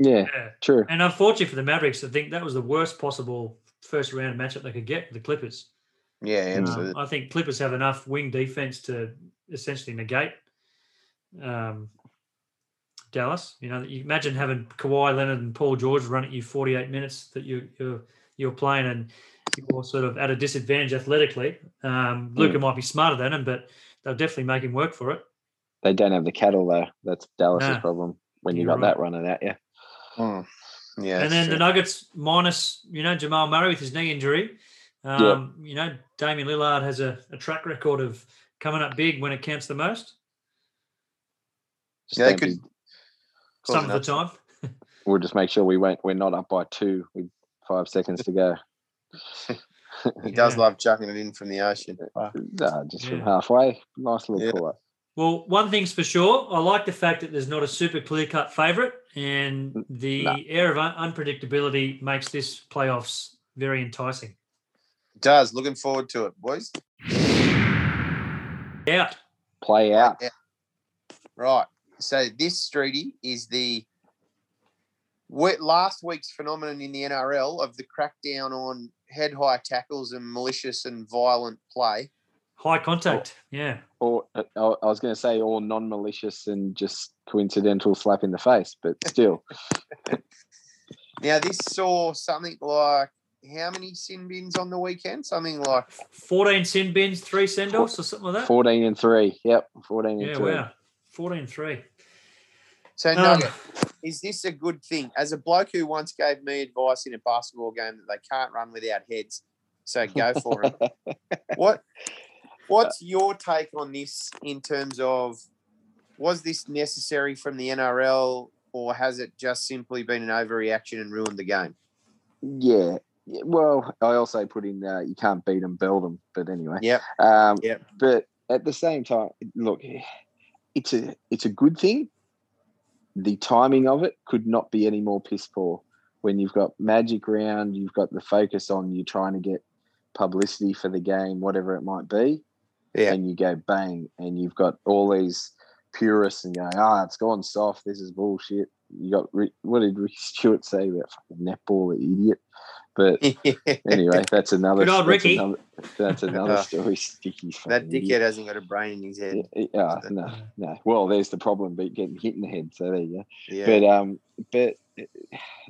yeah, Yeah. true. And unfortunately for the Mavericks, I think that was the worst possible first round matchup they could get with the Clippers. Yeah. Um. I think Clippers have enough wing defense to essentially negate um, Dallas. You know, you imagine having Kawhi Leonard and Paul George run at you 48 minutes that you, you're you're playing, and you're sort of at a disadvantage athletically. Um, Luka might be smarter than him, but they'll definitely make him work for it. They don't have the cattle though. That's Dallas's Nah, problem when you you're got right. that running at you. Mm. Yeah. and then the Nuggets minus, you know, Jamal Murray with his knee injury. Um, You know, Damian Lillard has a, a track record of coming up big when it counts the most. Just Yeah, they could- be- Some of the time. we'll just make sure we won't. We're not up by two with five seconds to go. he does Yeah. love chucking it in from the ocean. Nah, just from halfway. Nice little Yeah. pull up. Well, one thing's for sure, I like the fact that there's not a super clear cut favourite, and the No. air of un- unpredictability makes this playoffs very enticing. It does. Looking forward to it, boys. Out. Play out. Yeah. Right. So this, Streety, is the last week's phenomenon in the NRL of the crackdown on head high tackles and malicious and violent play. High contact. Yeah. Or uh, I I was going to say, all non-malicious and just coincidental slap in the face, but still, Now, this saw something like how many sin bins on the weekend? Something like 14 sin bins, three send offs, or something like that. fourteen and three. Yep, fourteen and Yeah, three. wow. 14 3. so. Um, Nugget, is this a good thing? As a bloke who once gave me advice in a basketball game that they can't run without heads, so go for it. what what's your take on this in terms of was this necessary from the NRL or has it just simply been an overreaction and ruined the game? Yeah. yeah, Well, I also put in uh, you can't beat them, build them. But anyway, Yeah. Um, Yep. But at the same time, look, it's a it's a good thing. The timing of it could not be any more piss poor. When you've got Magic round, you've got the focus on you trying to get publicity for the game, whatever it might be, Yeah. and you go bang, and you've got all these purists and going, ah, it's gone soft. This is bullshit. You got what did Ricky Stuart say about fucking netball, the idiot? But anyway, that's another. Good old that's Ricky. Another, that's another story. Sticky. that dickhead idiot. hasn't got a brain in his head. Yeah, yeah, no, no. Well, there's the problem, but getting hit in the head. So there you go. Yeah. But um, but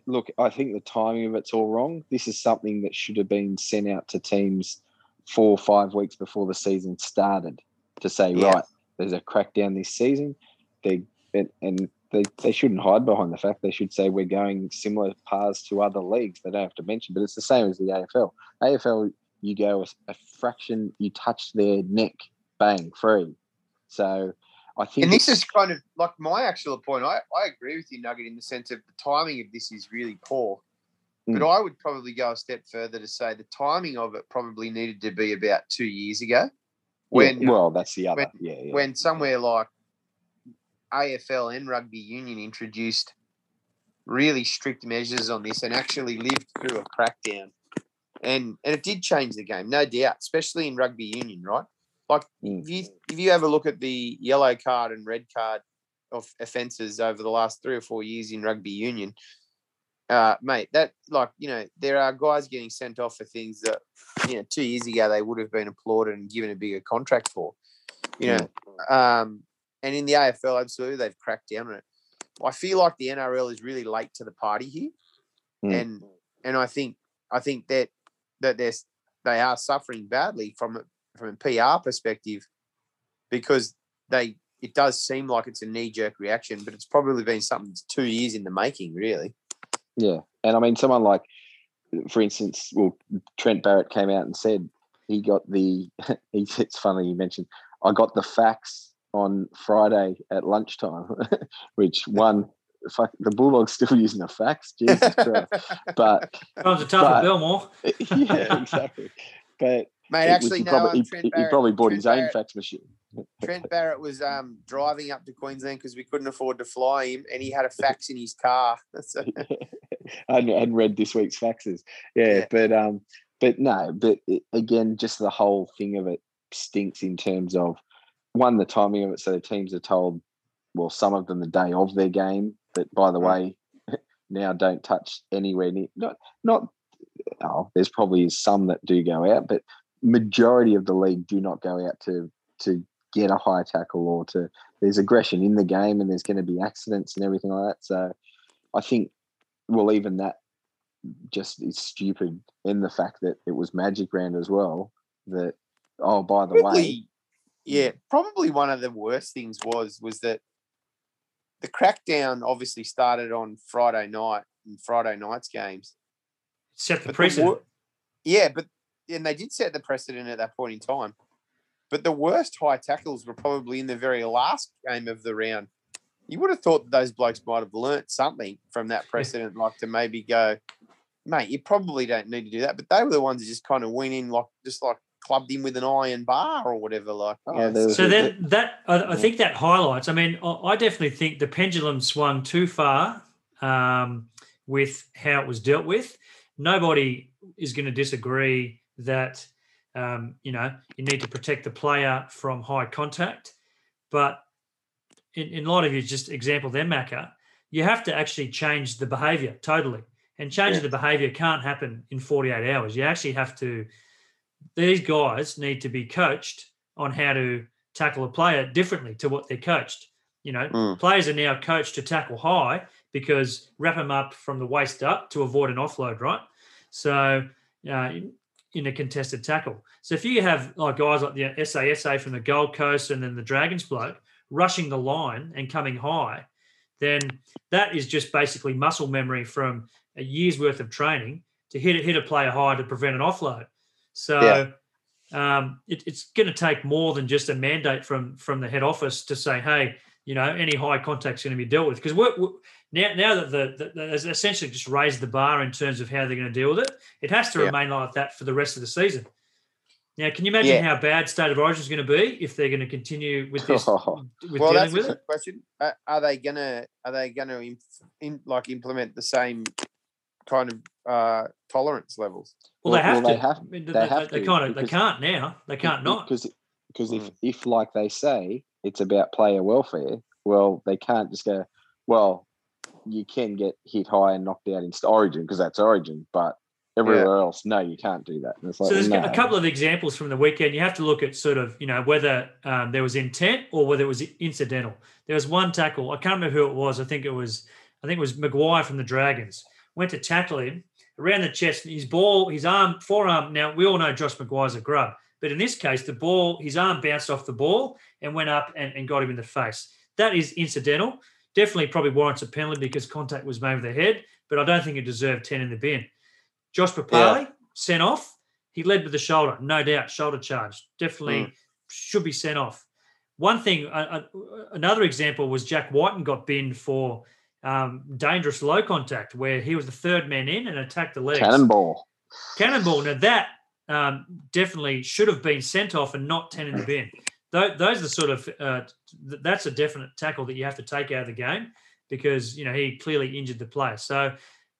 look, I think the timing of it's all wrong. This is something that should have been sent out to teams four or five weeks before the season started to say, Yeah. right, there's a crackdown this season. They and, and they, they shouldn't hide behind the fact they should say we're going similar paths to other leagues. They don't have to mention, but it's the same as the AFL. AFL, you go a, a fraction, you touch their neck, bang, free. So I think and this is kind of like my actual point. I, I agree with you, Nugget, in the sense of the timing of this is really poor. But Mm. I would probably go a step further to say the timing of it probably needed to be about two years ago. When yeah, well, that's the other. when- yeah, yeah. when somewhere like AFL and rugby union introduced really strict measures on this and actually lived through a crackdown. And and it did change the game, no doubt, especially in rugby union, right? Like Mm. if you if you have a look at the yellow card and red card of offences over the last three or four years in rugby union, uh, mate, that like you know there are guys getting sent off for things that you know two years ago they would have been applauded and given a bigger contract for, you know. Um, and in the AFL, absolutely, they've cracked down on it. I feel like the NRL is really late to the party here, Mm. and and I think I think that that they're they are suffering badly from a, from a PR perspective because they it does seem like it's a knee jerk reaction, but it's probably been something that's two years in the making, really. Yeah, and I mean, someone like, for instance, well, Trent Barrett came out and said he got the. He, it's funny you mentioned. I got the fax on Friday at lunchtime, which one. Fuck, the Bulldogs still using a fax. Jesus Christ! But Times are tough But- at Belmore. yeah, exactly. But Mate, actually, he no, probably, um, he, Trent he Barrett, probably bought Trent his own Barrett- fax machine. Trent Barrett was um, driving up to Queensland because we couldn't afford to fly him, and he had a fax in his car. So, I hadn't, I hadn't read this week's faxes. Yeah, Yeah. but um, but no, but it, again, just the whole thing of it stinks in terms of one, the timing of it. So the teams are told, well, some of them the day of their game, that by the Mm. way, now don't touch anywhere near. Not not. Oh, there's probably some that do go out, but majority of the league do not go out to to get a high tackle or to. There's aggression in the game, and there's going to be accidents and everything like that. So, I think well, even that just is stupid in the fact that it was Magic Round as well. That oh, by the way, probably, yeah, mm. probably one of the worst things was was that the crackdown obviously started on Friday night and Friday night's games. Set the But precedent. wor- yeah, but and they did set the precedent at that point in time. But the worst high tackles were probably in the very last game of the round. You would have thought that those blokes might have learnt something from that precedent, like to maybe go, mate, you probably don't need to do that. But they were the ones that just kind of went in, like just like clubbed him with an iron bar or whatever. Like, Oh, you know, was So then that I, I think that highlights. I mean, I, I definitely think the pendulum swung too far um, with how it was dealt with. Nobody is going to disagree that um, you know you need to protect the player from high contact, but in, in light of your just example there, Macca, you have to actually change the behaviour totally. And changing Yeah. the behaviour can't happen in 48 hours. You actually have to, these guys need to be coached on how to tackle a player differently to what they're coached. You know, Mm. players are now coached to tackle high because wrap them up from the waist up to avoid an offload, right? So, uh, in, in a contested tackle. So if you have like guys like the SASA from the Gold Coast and then the Dragons bloke rushing the line and coming high, then that is just basically muscle memory from a year's worth of training to hit hit a player high to prevent an offload. So um, it, it's going to take more than just a mandate from from the head office to say, hey, you know, any high contact's going to be dealt with because we're, we're- now now that the, the, essentially just raised the bar in terms of how they're going to deal with it, it has to Yeah. remain like that for the rest of the season. Now, can you imagine Yeah. how bad state of origin is going to be if they're going to continue with this with well, dealing that's with a question. Are they gonna are they gonna in, in, like implement the same kind of uh, tolerance levels? Well, they have well, to. they have- I mean, they they, have they to, kind of they can't now. They can't not. because because if Mm. if like they say it's about player welfare, well, they can't just go. Well, you can get hit high and knocked out in st- Origin because that's Origin, but everywhere else, no, you can't do that. And it's like, So there's no. a couple of examples from the weekend. You have to look at sort of, you know, whether um, there was intent or whether it was incidental. There was one tackle. I can't remember who it was. I think it was, I think it was McGuire from the Dragons. Went to tackle him around the chest. His ball, his arm, forearm. Now we all know Josh McGuire's a grub, but in this case, the ball, his arm bounced off the ball and went up and, and got him in the face. That is incidental. Definitely, probably warrants a penalty because contact was made with the head, but I don't think it deserved ten in the bin. Josh Papalii sent off. He led with the shoulder, no doubt. Shoulder charge, definitely should be sent off. One thing, uh, uh, another example was Jack Wighton got binned for um, dangerous low contact, where he was the third man in and attacked the legs. cannonball. Cannonball. Now that um, definitely should have been sent off and not 10 in the bin. Those, those are the sort of, uh, that's a definite tackle that you have to take out of the game because, you know, he clearly injured the player. So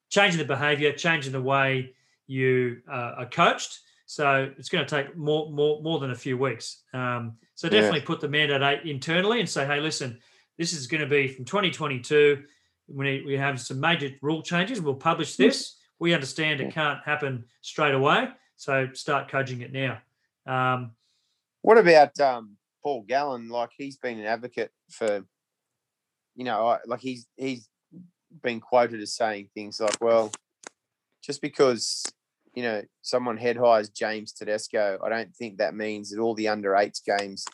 changing the behavior, changing the way you uh, are coached. So it's going to take more, more, more than a few weeks. Um, so definitely yeah. put the mandate internally and say, hey, listen, this is going to be from 2022. We, we have some major rule changes. We'll publish this. We understand it can't happen straight away. So start coaching it now. Um, what about um, Paul Gallen? Like he's been an advocate for, you know, like he's he's been quoted as saying things like, "Well, just because you know someone head hires James Tedesco, I don't think that means that all the under eights games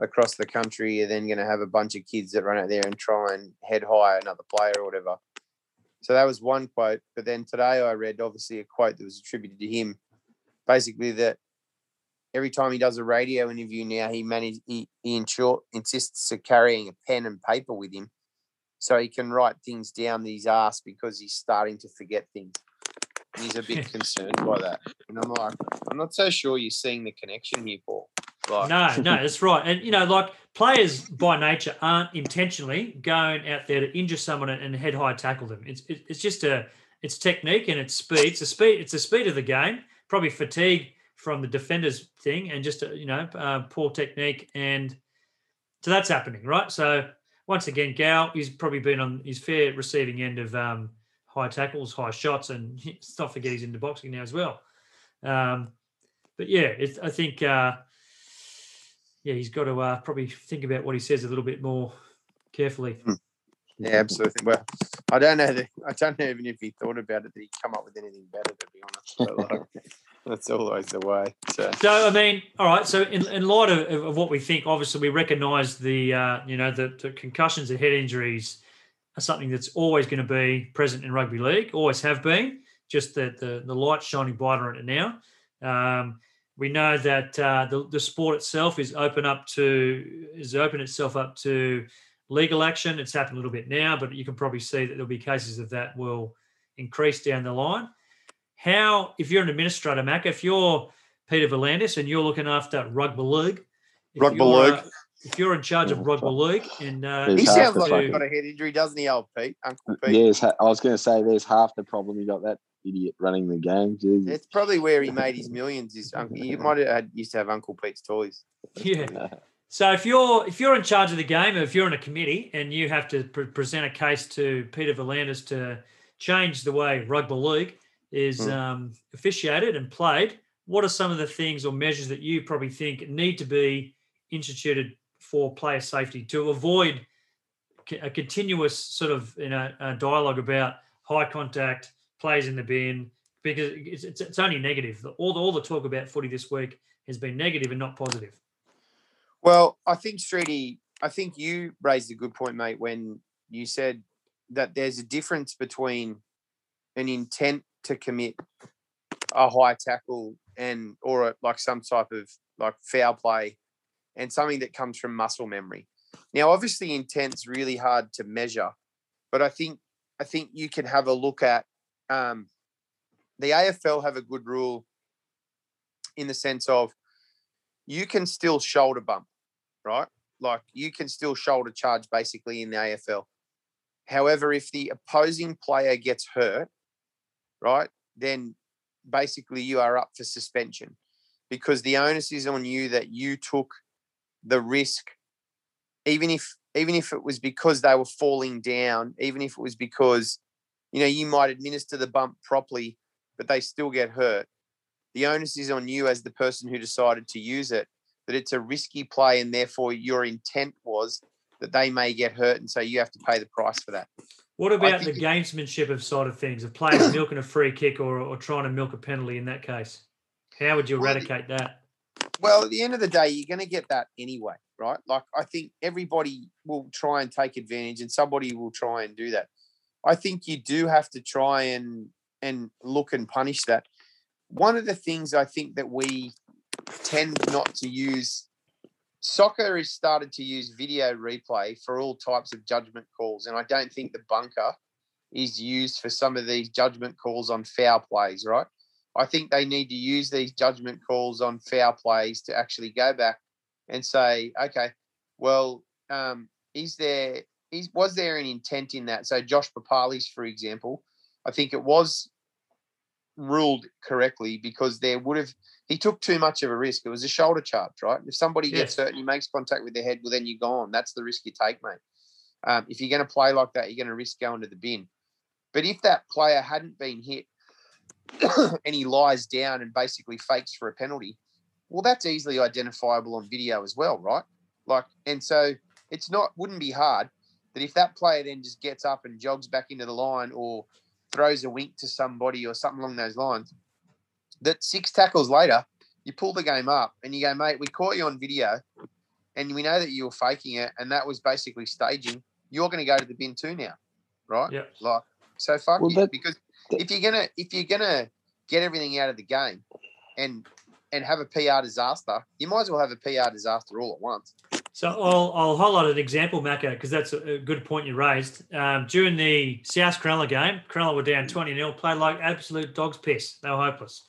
across the country you're then going to have a bunch of kids that run out there and try and head hire another player or whatever." So that was one quote. But then today I read obviously a quote that was attributed to him basically that every time he does a radio interview now, he manage he, he insure, insists to carrying a pen and paper with him so he can write things down that he's asked because he's starting to forget things. And he's a bit concerned by that. And I'm like, I'm not so sure you're seeing the connection here, Paul. Like, no, no, that's right. And you know, like players by nature aren't intentionally going out there to injure someone and head high tackle them. It's it's just a it's technique and it's speed. It's the speed. It's the speed of the game probably fatigue from the defenders thing and just you know uh, poor technique and so that's happening right so once again gal he's probably been on his fair receiving end of um, high tackles high shots and let's not forget he's into boxing now as well um, but yeah i think uh, yeah he's got to uh, probably think about what he says a little bit more carefully hmm. yeah absolutely well I don't know. That, I don't know even if he thought about it that he'd come up with anything better. To be honest, like, that's always the way. So. so, I mean, all right. So, in, in light of, of what we think, obviously, we recognise the uh, you know the, the, concussions and head injuries are something that's always going to be present in rugby league. Always have been. Just that the the light's shining brighter on it now. Um, we know that uh, the the sport itself is open up to is open itself up to legal action. It's happened a little bit now, but you can probably see that there'll be cases of that will increase down the line. How, if you're an administrator, Mac, if you're Peter V'landys and you're looking after rugby league, rugby league. Uh, if you're in charge of rugby league, and uh, he sounds like he's got a head injury, doesn't he, old Pete? Uncle Pete. Yes, I was going to say there's half the problem. You got that idiot running the game. Jesus. It's probably where he made his millions. His uncle, you might have had, used to have Uncle Pete's toys. Yeah. So if you're if you're in charge of the game, or if you're in a committee and you have to pre- present a case to Peter V'landys to change the way rugby league is mm. um, officiated and played, what are some of the things or measures that you probably think need to be instituted for player safety to avoid a continuous sort of you know dialogue about high contact plays in the bin because it's, it's, it's only negative. All the, all the talk about footy this week has been negative and not positive. Well, I think Streety, I think you raised a good point, mate, when you said that there's a difference between an intent to commit a high tackle and or a, like some type of like foul play and something that comes from muscle memory. Now, obviously, intent's really hard to measure, but I think I think you can have a look at um, the AFL have a good rule in the sense of you can still shoulder bump right? Like you can still shoulder charge basically in the AFL. However, if the opposing player gets hurt, right, then basically you are up for suspension because the onus is on you that you took the risk, even if even if it was because they were falling down, even if it was because you know you might administer the bump properly, but they still get hurt. The onus is on you as the person who decided to use it that it's a risky play and therefore your intent was that they may get hurt and so you have to pay the price for that. What about the gamesmanship of side of things, of players milking a free kick or, or trying to milk a penalty in that case? How would you eradicate that? Well, at the end of the day, you're going to get that anyway, right? Like, I think everybody will try and take advantage and somebody will try and do that. I think you do have to try and and look and punish that. One of the things I think that we tend not to use soccer has started to use video replay for all types of judgment calls and i don't think the bunker is used for some of these judgment calls on foul plays right I think they need to use these judgment calls on foul plays to actually go back and say, okay, well, um, is there is was there an intent in that? So Josh Papalii's, for example, I think it was ruled correctly because there would have he took too much of a risk. It was a shoulder charge, right? If somebody Yeah. gets hurt and he makes contact with their head, well, then you're gone. That's the risk you take, mate. Um, if you're going to play like that, you're going to risk going to the bin. But if that player hadn't been hit and he lies down and basically fakes for a penalty, well, that's easily identifiable on video as well, right? Like, and so it's not wouldn't be hard that if that player then just gets up and jogs back into the line or throws a wink to somebody or something along those lines, that six tackles later, you pull the game up and you go, mate, we caught you on video and we know that you were faking it and that was basically staging. You're going to go to the bin too now, right? Yeah. Like, so fuck Well, you that- because if you're gonna if you're gonna get everything out of the game and and have a PR disaster, you might as well have a PR disaster all at once. So I'll, I'll highlight an example, Macca, because that's a, good point you raised. Um, during the South Cronulla game, Cronulla were down 20 0, played like absolute dog's piss. They were hopeless.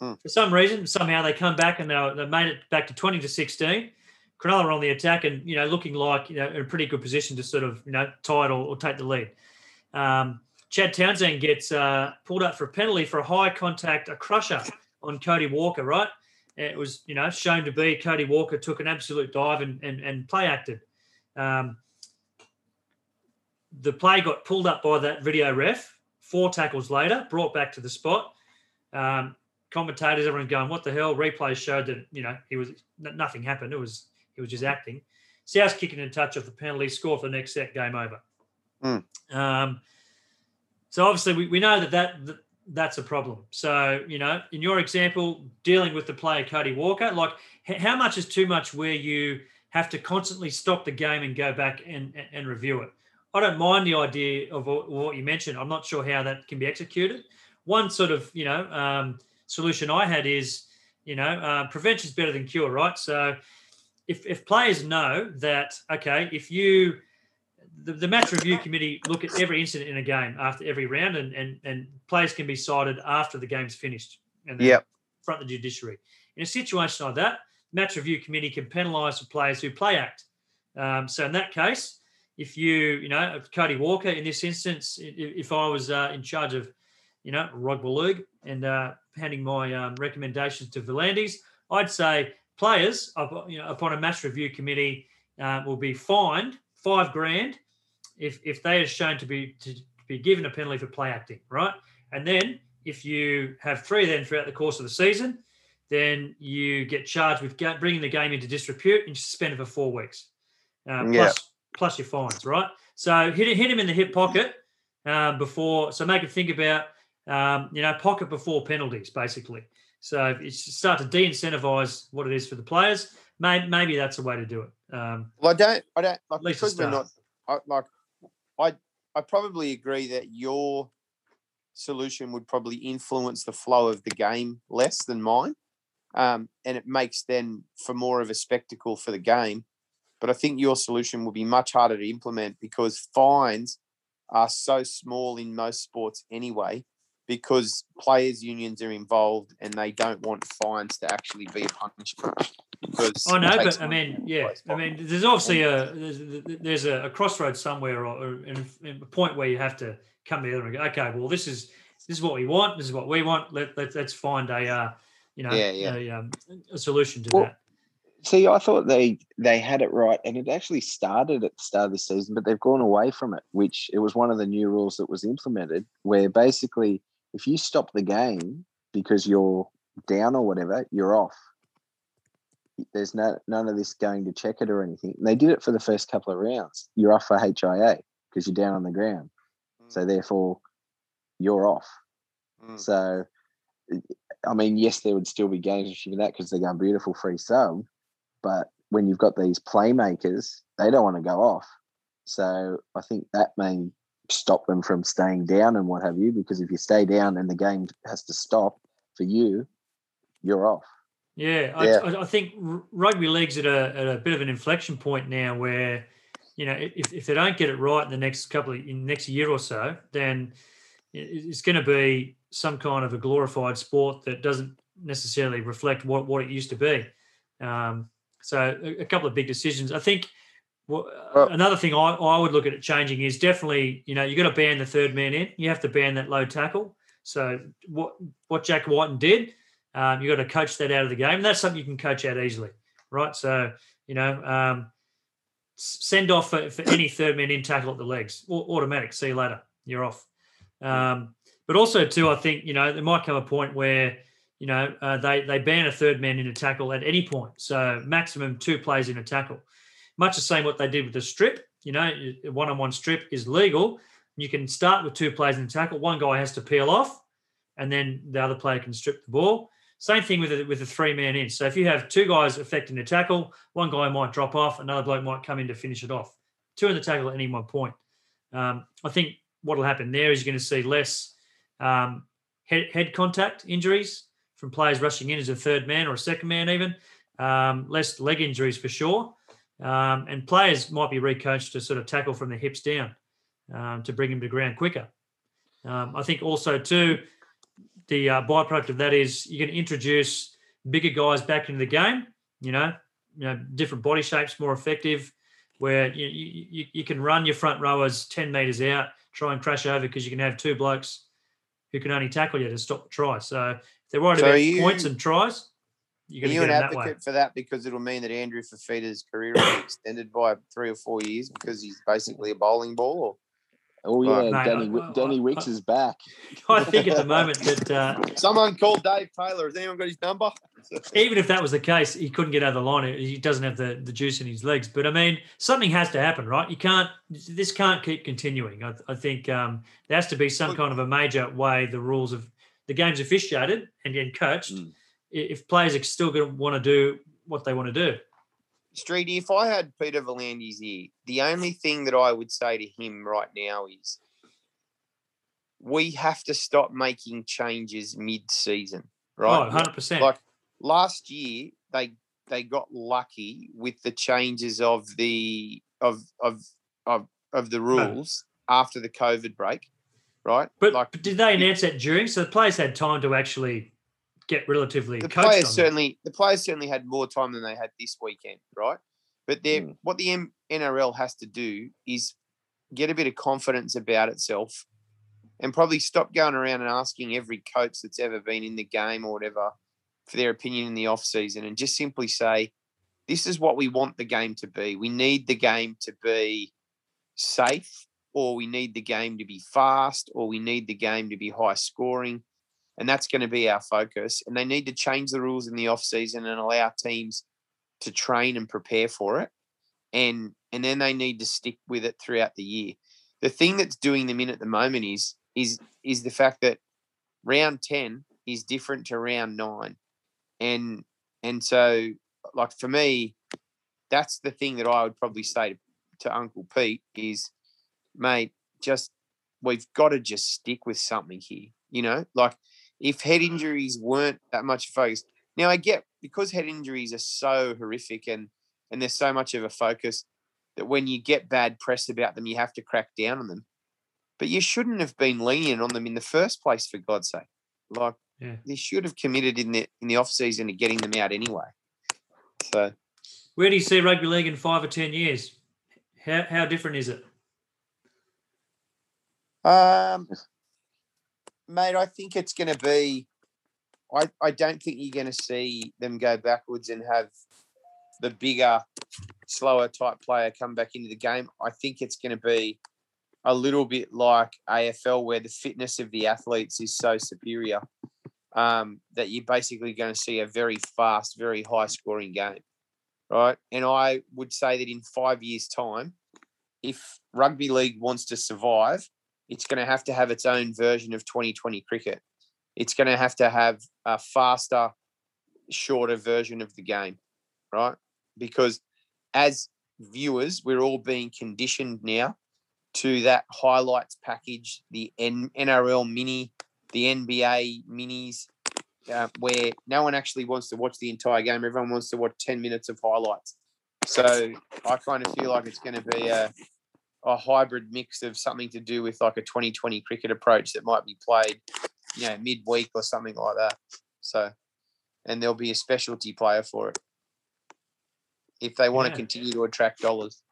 Hmm. For some reason, somehow they come back and they, were, they made it back to 20 to 16. Cronulla were on the attack and, you know, looking like, you know, in a pretty good position to sort of, you know, tie it or, or take the lead. Um, Chad Townsend gets uh, pulled up for a penalty for a high contact, a crusher on Cody Walker, right? It was, you know, shown to be Cody Walker took an absolute dive and and, and play acted. Um, the play got pulled up by that video ref. Four tackles later, brought back to the spot. Um, commentators, everyone going, "What the hell?" Replay showed that you know he was nothing happened. It was he was just acting. South kicking in touch off the penalty, score for the next set, game over. Hmm. Um, so obviously we, we know that, that that that's a problem. So you know, in your example, dealing with the player Cody Walker, like how much is too much where you have to constantly stop the game and go back and, and, review it. I don't mind the idea of what you mentioned. I'm not sure how that can be executed. One sort of you know um, solution I had is you know uh, prevention is better than cure, right? So if if players know that okay, if you the, the match review committee look at every incident in a game after every round, and and, and players can be cited after the game's finished, and Yep. front the judiciary. In a situation like that, match review committee can penalise the players who play act. Um, so in that case, if you you know if Cody Walker in this instance, if I was uh, in charge of you know rugby league and uh, handing my um, recommendations to V'landys, I'd say players you know upon a match review committee uh, will be fined five grand if if they are shown to be to be given a penalty for play acting, right? And then if you have three then throughout the course of the season, then you get charged with bringing the game into disrepute and suspended for four weeks, uh, Yeah. plus plus your fines, right? So hit hit him in the hip pocket um, before. So make him think about um, you know pocket before penalties, basically. So if you start to de-incentivize what it is for the players, maybe, maybe that's a way to do it. Um, Well, I don't, I don't like At least a because we're not. I, like, I, I probably agree that your solution would probably influence the flow of the game less than mine, um, and it makes then for more of a spectacle for the game. But I think your solution will be much harder to implement because fines are so small in most sports anyway. Because players' unions are involved and they don't want fines to actually be a punishment. Because I it know, but I mean, yeah, I mean, there's obviously a there's, there's a, a crossroads somewhere, or, or in, in a point where you have to come together and go, okay, well, this is this is what we want, this is what we want. Let, let let's find a uh, you know, Yeah, yeah. A, um, a solution to Well, that. See, I thought they they had it right, and it actually started at the start of this season, but they've gone away from it. Which it was one of the new rules that was implemented, where basically, if you stop the game because you're down or whatever, you're off. There's no none of this going to check it or anything. And they did it for the first couple of rounds. You're off for HIA because you're down on the ground. So therefore, you're off. Mm. So, I mean, yes, there would still be games achieving that because they're going beautiful free sub. But when you've got these playmakers, they don't want to go off. So I think that may stop them from staying down and what have you. Because if you stay down and the game has to stop for you, you're off. Yeah, I, Yeah. I, I think rugby league's at a, at a bit of an inflection point now where, you know, if, if they don't get it right in the next couple of in the next year or so, then it's going to be some kind of a glorified sport that doesn't necessarily reflect what, what it used to be. Um, so a, a, couple of big decisions. I think well, another thing I, I would look at it changing is definitely, you know, you've got to ban the third man in. You have to ban that low tackle. So what what Jack Wighton did, um, you got to coach that out of the game. That's something you can coach out easily, right? So you know, um, send off for, for, any third man in tackle at the legs, automatic. See you later. You're off. Um, but also too, I think you know there might come a point where you know uh, they they ban a third man in a tackle at any point. So maximum two plays in a tackle. Much the same what they did with the strip. You know, one on one strip is legal you can start with two players in the tackle. One guy has to peel off, and then the other player can strip the ball. Same thing with a, with a three man in. So if you have two guys affecting the tackle, one guy might drop off, another bloke might come in to finish it off. Two in the tackle at any one point. Um, I think what will happen there is you're going to see less um, head, head contact injuries from players rushing in as a third man or a second man, even um, less leg injuries for sure. Um, and players might be recoached to sort of tackle from the hips down um, to bring him to ground quicker. Um, I think also too, the uh, byproduct of that is you can introduce bigger guys back into the game. You know, you know, different body shapes, more effective. Where you, you, you can run your front rowers ten meters out, try and crash over because you can have two blokes who can only tackle you to stop the try. So if they're worried so about you, points and tries, you're Are you an advocate that for that because it'll mean that Andrew Fifita's career will be extended by three or four years because he's basically a bowling ball? Or? Oh yeah, Mate, Danny, I, Danny Wicks I, is back. I think at the moment that uh, someone called Dave Taylor. Has anyone got his number? even if that was the case, he couldn't get out of the line. He doesn't have the, the juice in his legs. But I mean, something has to happen, right? You can't. This can't keep continuing. I, I think um, there has to be some kind of a major way the rules of the game's officiated and then coached. Mm. If players are still going to want to do what they want to do. Streety, if I had Peter V'landys ear, the only thing that I would say to him right now is we have to stop making changes mid-season, right? Oh, 100%. Like last year, they they got lucky with the changes of the of of of, of the rules no. after the COVID break, right? But, like, but did they announce that during? So the players had time to actually get relatively. The players certainly the players certainly had more time than they had this weekend, right? But they mm. what the M- NRL has to do is get a bit of confidence about itself, and probably stop going around and asking every coach that's ever been in the game or whatever for their opinion in the off season, and just simply say, "This is what we want the game to be. We need the game to be safe." Or we need the game to be fast, or we need the game to be high scoring and that's going to be our focus. And they need to change the rules in the off season and allow teams to train and prepare for it, and and then they need to stick with it throughout the year. The thing that's doing them in at the moment is is is the fact that round ten is different to round nine, and and so like for me, that's the thing that I would probably say to, to Uncle Pete is, mate, just we've got to just stick with something here. You know, like if head injuries weren't that much focus. Now I get because head injuries are so horrific and and there's so much of a focus that when you get bad press about them, you have to crack down on them. But you shouldn't have been lenient on them in the first place, for God's sake. Like yeah. they should have committed in the in the off season to getting them out anyway. So, where do you see rugby league in five or ten years? How how different is it? Um, mate, I think it's going to be. I, I don't think you're going to see them go backwards and have the bigger, slower type player come back into the game. I think it's going to be a little bit like AFL, where the fitness of the athletes is so superior um, that you're basically going to see a very fast, very high scoring game. Right. And I would say that in five years' time, if rugby league wants to survive, it's going to have to have its own version of 2020 cricket. It's going to have to have a faster, shorter version of the game, right? Because as viewers, we're all being conditioned now to that highlights package, the N- NRL mini, the NBA minis, uh, where no one actually wants to watch the entire game. Everyone wants to watch 10 minutes of highlights. So I kind of feel like it's going to be a, a hybrid mix of something to do with like a 2020 cricket approach that might be played you know midweek or something like that. So, and there'll be a specialty player for it if they want Yeah. to continue to attract dollars.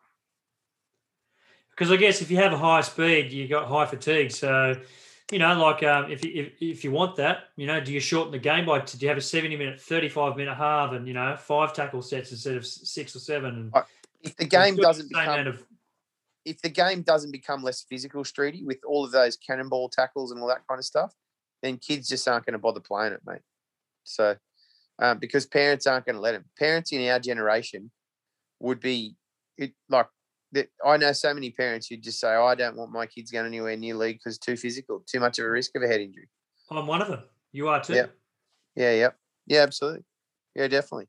Because I guess if you have a high speed, you got high fatigue. So, you know, like um, if, you, if if you want that, you know, do you shorten the game by? Do you have a seventy minute, thirty five minute half, and you know, five tackle sets instead of six or seven? And If the game doesn't become of if the game doesn't become less physical, Streety, with all of those cannonball tackles and all that kind of stuff, then kids just aren't going to bother playing it, mate. So, um, because parents aren't going to let them. Parents in our generation would be it, like, that. I know so many parents who'd just say, oh, I don't want my kids going anywhere near league because too physical, too much of a risk of a head injury. I'm one of them. You are too. Yeah. Yeah, yep. Yeah, absolutely. Yeah, definitely.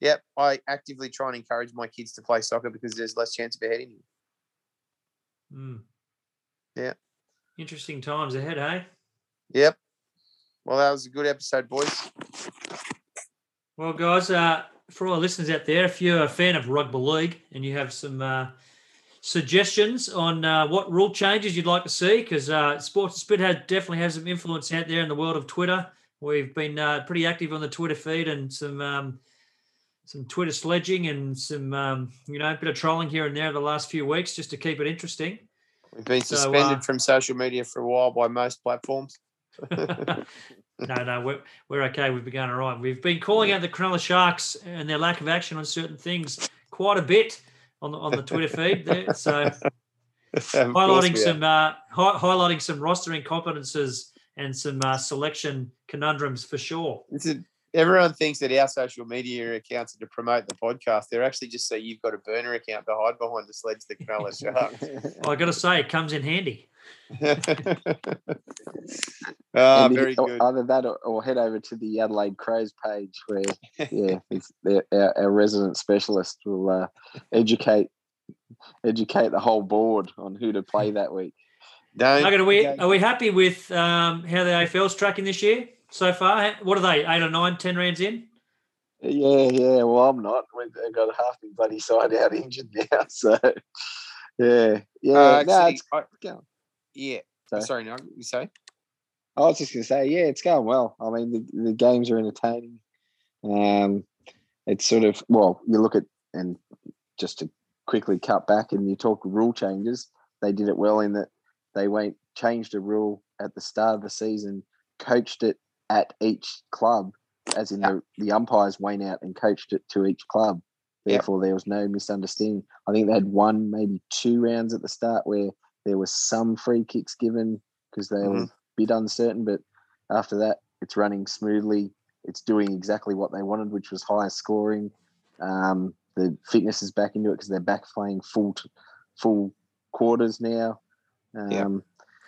Yep. I actively try and encourage my kids to play soccer because there's less chance of a head injury. Mm. Yeah. Interesting times ahead, hey? Yep. Well, that was a good episode, boys. Well, guys, uh, for all our listeners out there, if you're a fan of rugby league and you have some uh, suggestions on uh, what rule changes you'd like to see, because uh, Sports and Spit has, definitely has some influence out there in the world of Twitter. We've been uh, pretty active on the Twitter feed and some um, some Twitter sledging and some um, you know a bit of trolling here and there the last few weeks just to keep it interesting. We've been So, suspended uh, from social media for a while by most platforms. no, no, we're, we're okay. We've been going all right. We've been calling out the Cronulla Sharks and their lack of action on certain things quite a bit on the on the Twitter feed there. So highlighting some uh, hi- highlighting some roster incompetences and some uh, selection conundrums for sure. This is- everyone thinks that our social media accounts are to promote the podcast. They're actually just so you've got a burner account to hide behind to sledge the Cronulla Sharks. Well, I got to say, it comes in handy. Ah, very or good. Either that or, or head over to the Adelaide Crows page where, yeah, it's, the- our, our resident specialist will uh, educate educate the whole board on who to play that week. Don't Nugget, are we go- are we happy with um, how the AFL's tracking this year so far? What are they? Eight or nine, ten rounds in? Yeah, yeah. Well, I'm not. We've got half my bloody side out injured now. So, yeah, yeah. Uh, no, it's I- going. yeah. Sorry. Sorry, no, you say? I was just going to say, yeah, it's going well. I mean, the, the games are entertaining. Um, it's sort of well, you look at and just to quickly cut back and you talk rule changes. They did it well in that they went changed a rule at the start of the season, coached it at each club, as in the, the umpires went out and coached it to each club. Therefore, there was no misunderstanding. I think they had one, maybe two rounds at the start where there were some free kicks given because they were a bit uncertain. But after that, it's running smoothly. It's doing exactly what they wanted, which was higher scoring. Um, the fitness is back into it because they're back playing full t- full quarters now. Um, Yeah.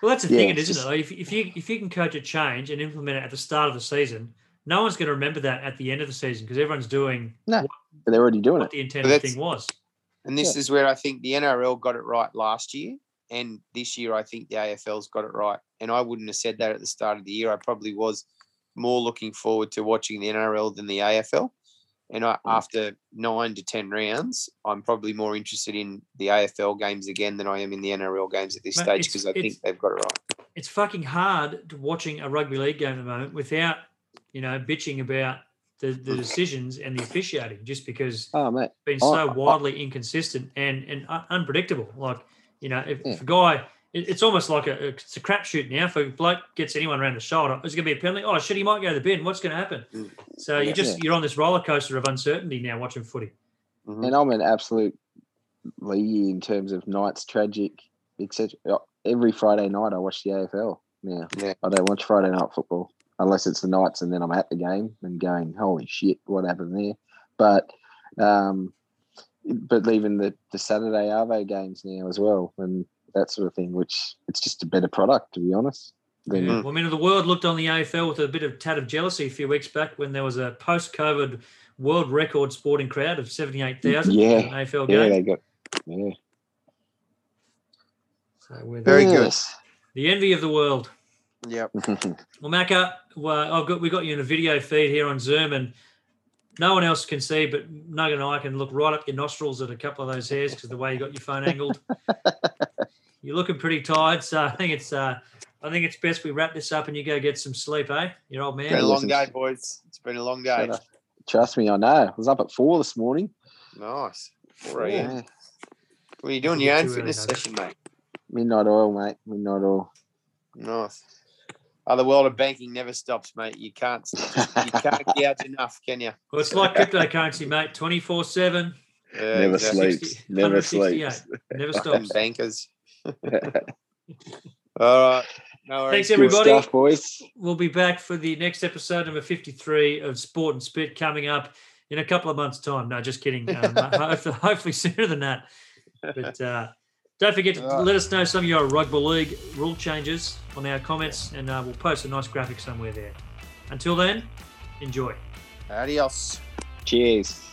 Well, that's the Yeah, thing, isn't just- it? Like, If, if you if you can coach a change and implement it at the start of the season, no one's going to remember that at the end of the season because everyone's doing but they're already doing what it. the intent But of the that's- thing was. And this is where I think the NRL got it right last year. And this year, I think the AFL's got it right. And I wouldn't have said that at the start of the year. I probably was more looking forward to watching the NRL than the AFL. And I, Mm. after nine to 10 rounds, I'm probably more interested in the AFL games again than I am in the NRL games at this Mate, stage because I think they've got it right. It's fucking hard to watching a rugby league game at the moment without, you know, bitching about the, the decisions and the officiating just because Oh, mate. it's been I- so I- wildly inconsistent and and unpredictable. Like, you know, if, Yeah. if a guy, it's almost like a it's a crapshoot now. If a bloke gets anyone around the shoulder, it's going to be a penalty? Oh shit, he might go to the bin. What's going to happen? Mm. So Yeah. you just Yeah. you're on this roller coaster of uncertainty now watching footy. Mhm. And I'm an absolute leahy in terms of Knights tragic, etc. Every Friday night I watch the AFL. Now Yeah. I don't watch Friday night football unless it's the Knights and then I'm at the game and going, holy shit, what happened there? But um, but even the the Saturday Arvo games now as well and that sort of thing, which it's just a better product to be honest. Than, Yeah. Well, I mean, the world looked on the AFL with a bit of tad of jealousy a few weeks back when there was a post-COVID world record sporting crowd of seventy-eight thousand. Yeah. AFL Yeah, game. they got yeah. So we're Very the, good. Yes. the envy of the world. Yep. Well, Macca, well, I've got we got you in a video feed here on Zoom, and no one else can see, but Nugget and I can look right up your nostrils at a couple of those hairs because the way you got your phone angled. You're looking pretty tired, so I think it's uh, I think it's best we wrap this up and you go get some sleep, eh? Your old It's been a man. long day, boys. It's been a long day. Shut. Trust me, I know. I was up at four this morning. Nice. 4 a.m. Yeah. What are you doing? Could be Your own too early, fitness though. session, mate. Midnight oil, mate. Midnight oil. Nice. Oh, the world of banking never stops, mate. You can't you can't gouge enough, can you? Well, it's like cryptocurrency, mate. 24 7, Never exactly. sleeps. Never 168. sleeps. never Fucking stops. bankers. All right. No worries. Thanks, everybody. stuff, boys. We'll be back for the next episode, number 53 of Sport and Spit, coming up in a couple of months' time. No, just kidding. Um, hopefully, hopefully sooner than that. But uh, don't forget to Right. let us know some of your rugby league rule changes on our comments, and uh, we'll post a nice graphic somewhere there. Until then, enjoy. Adios. Cheers.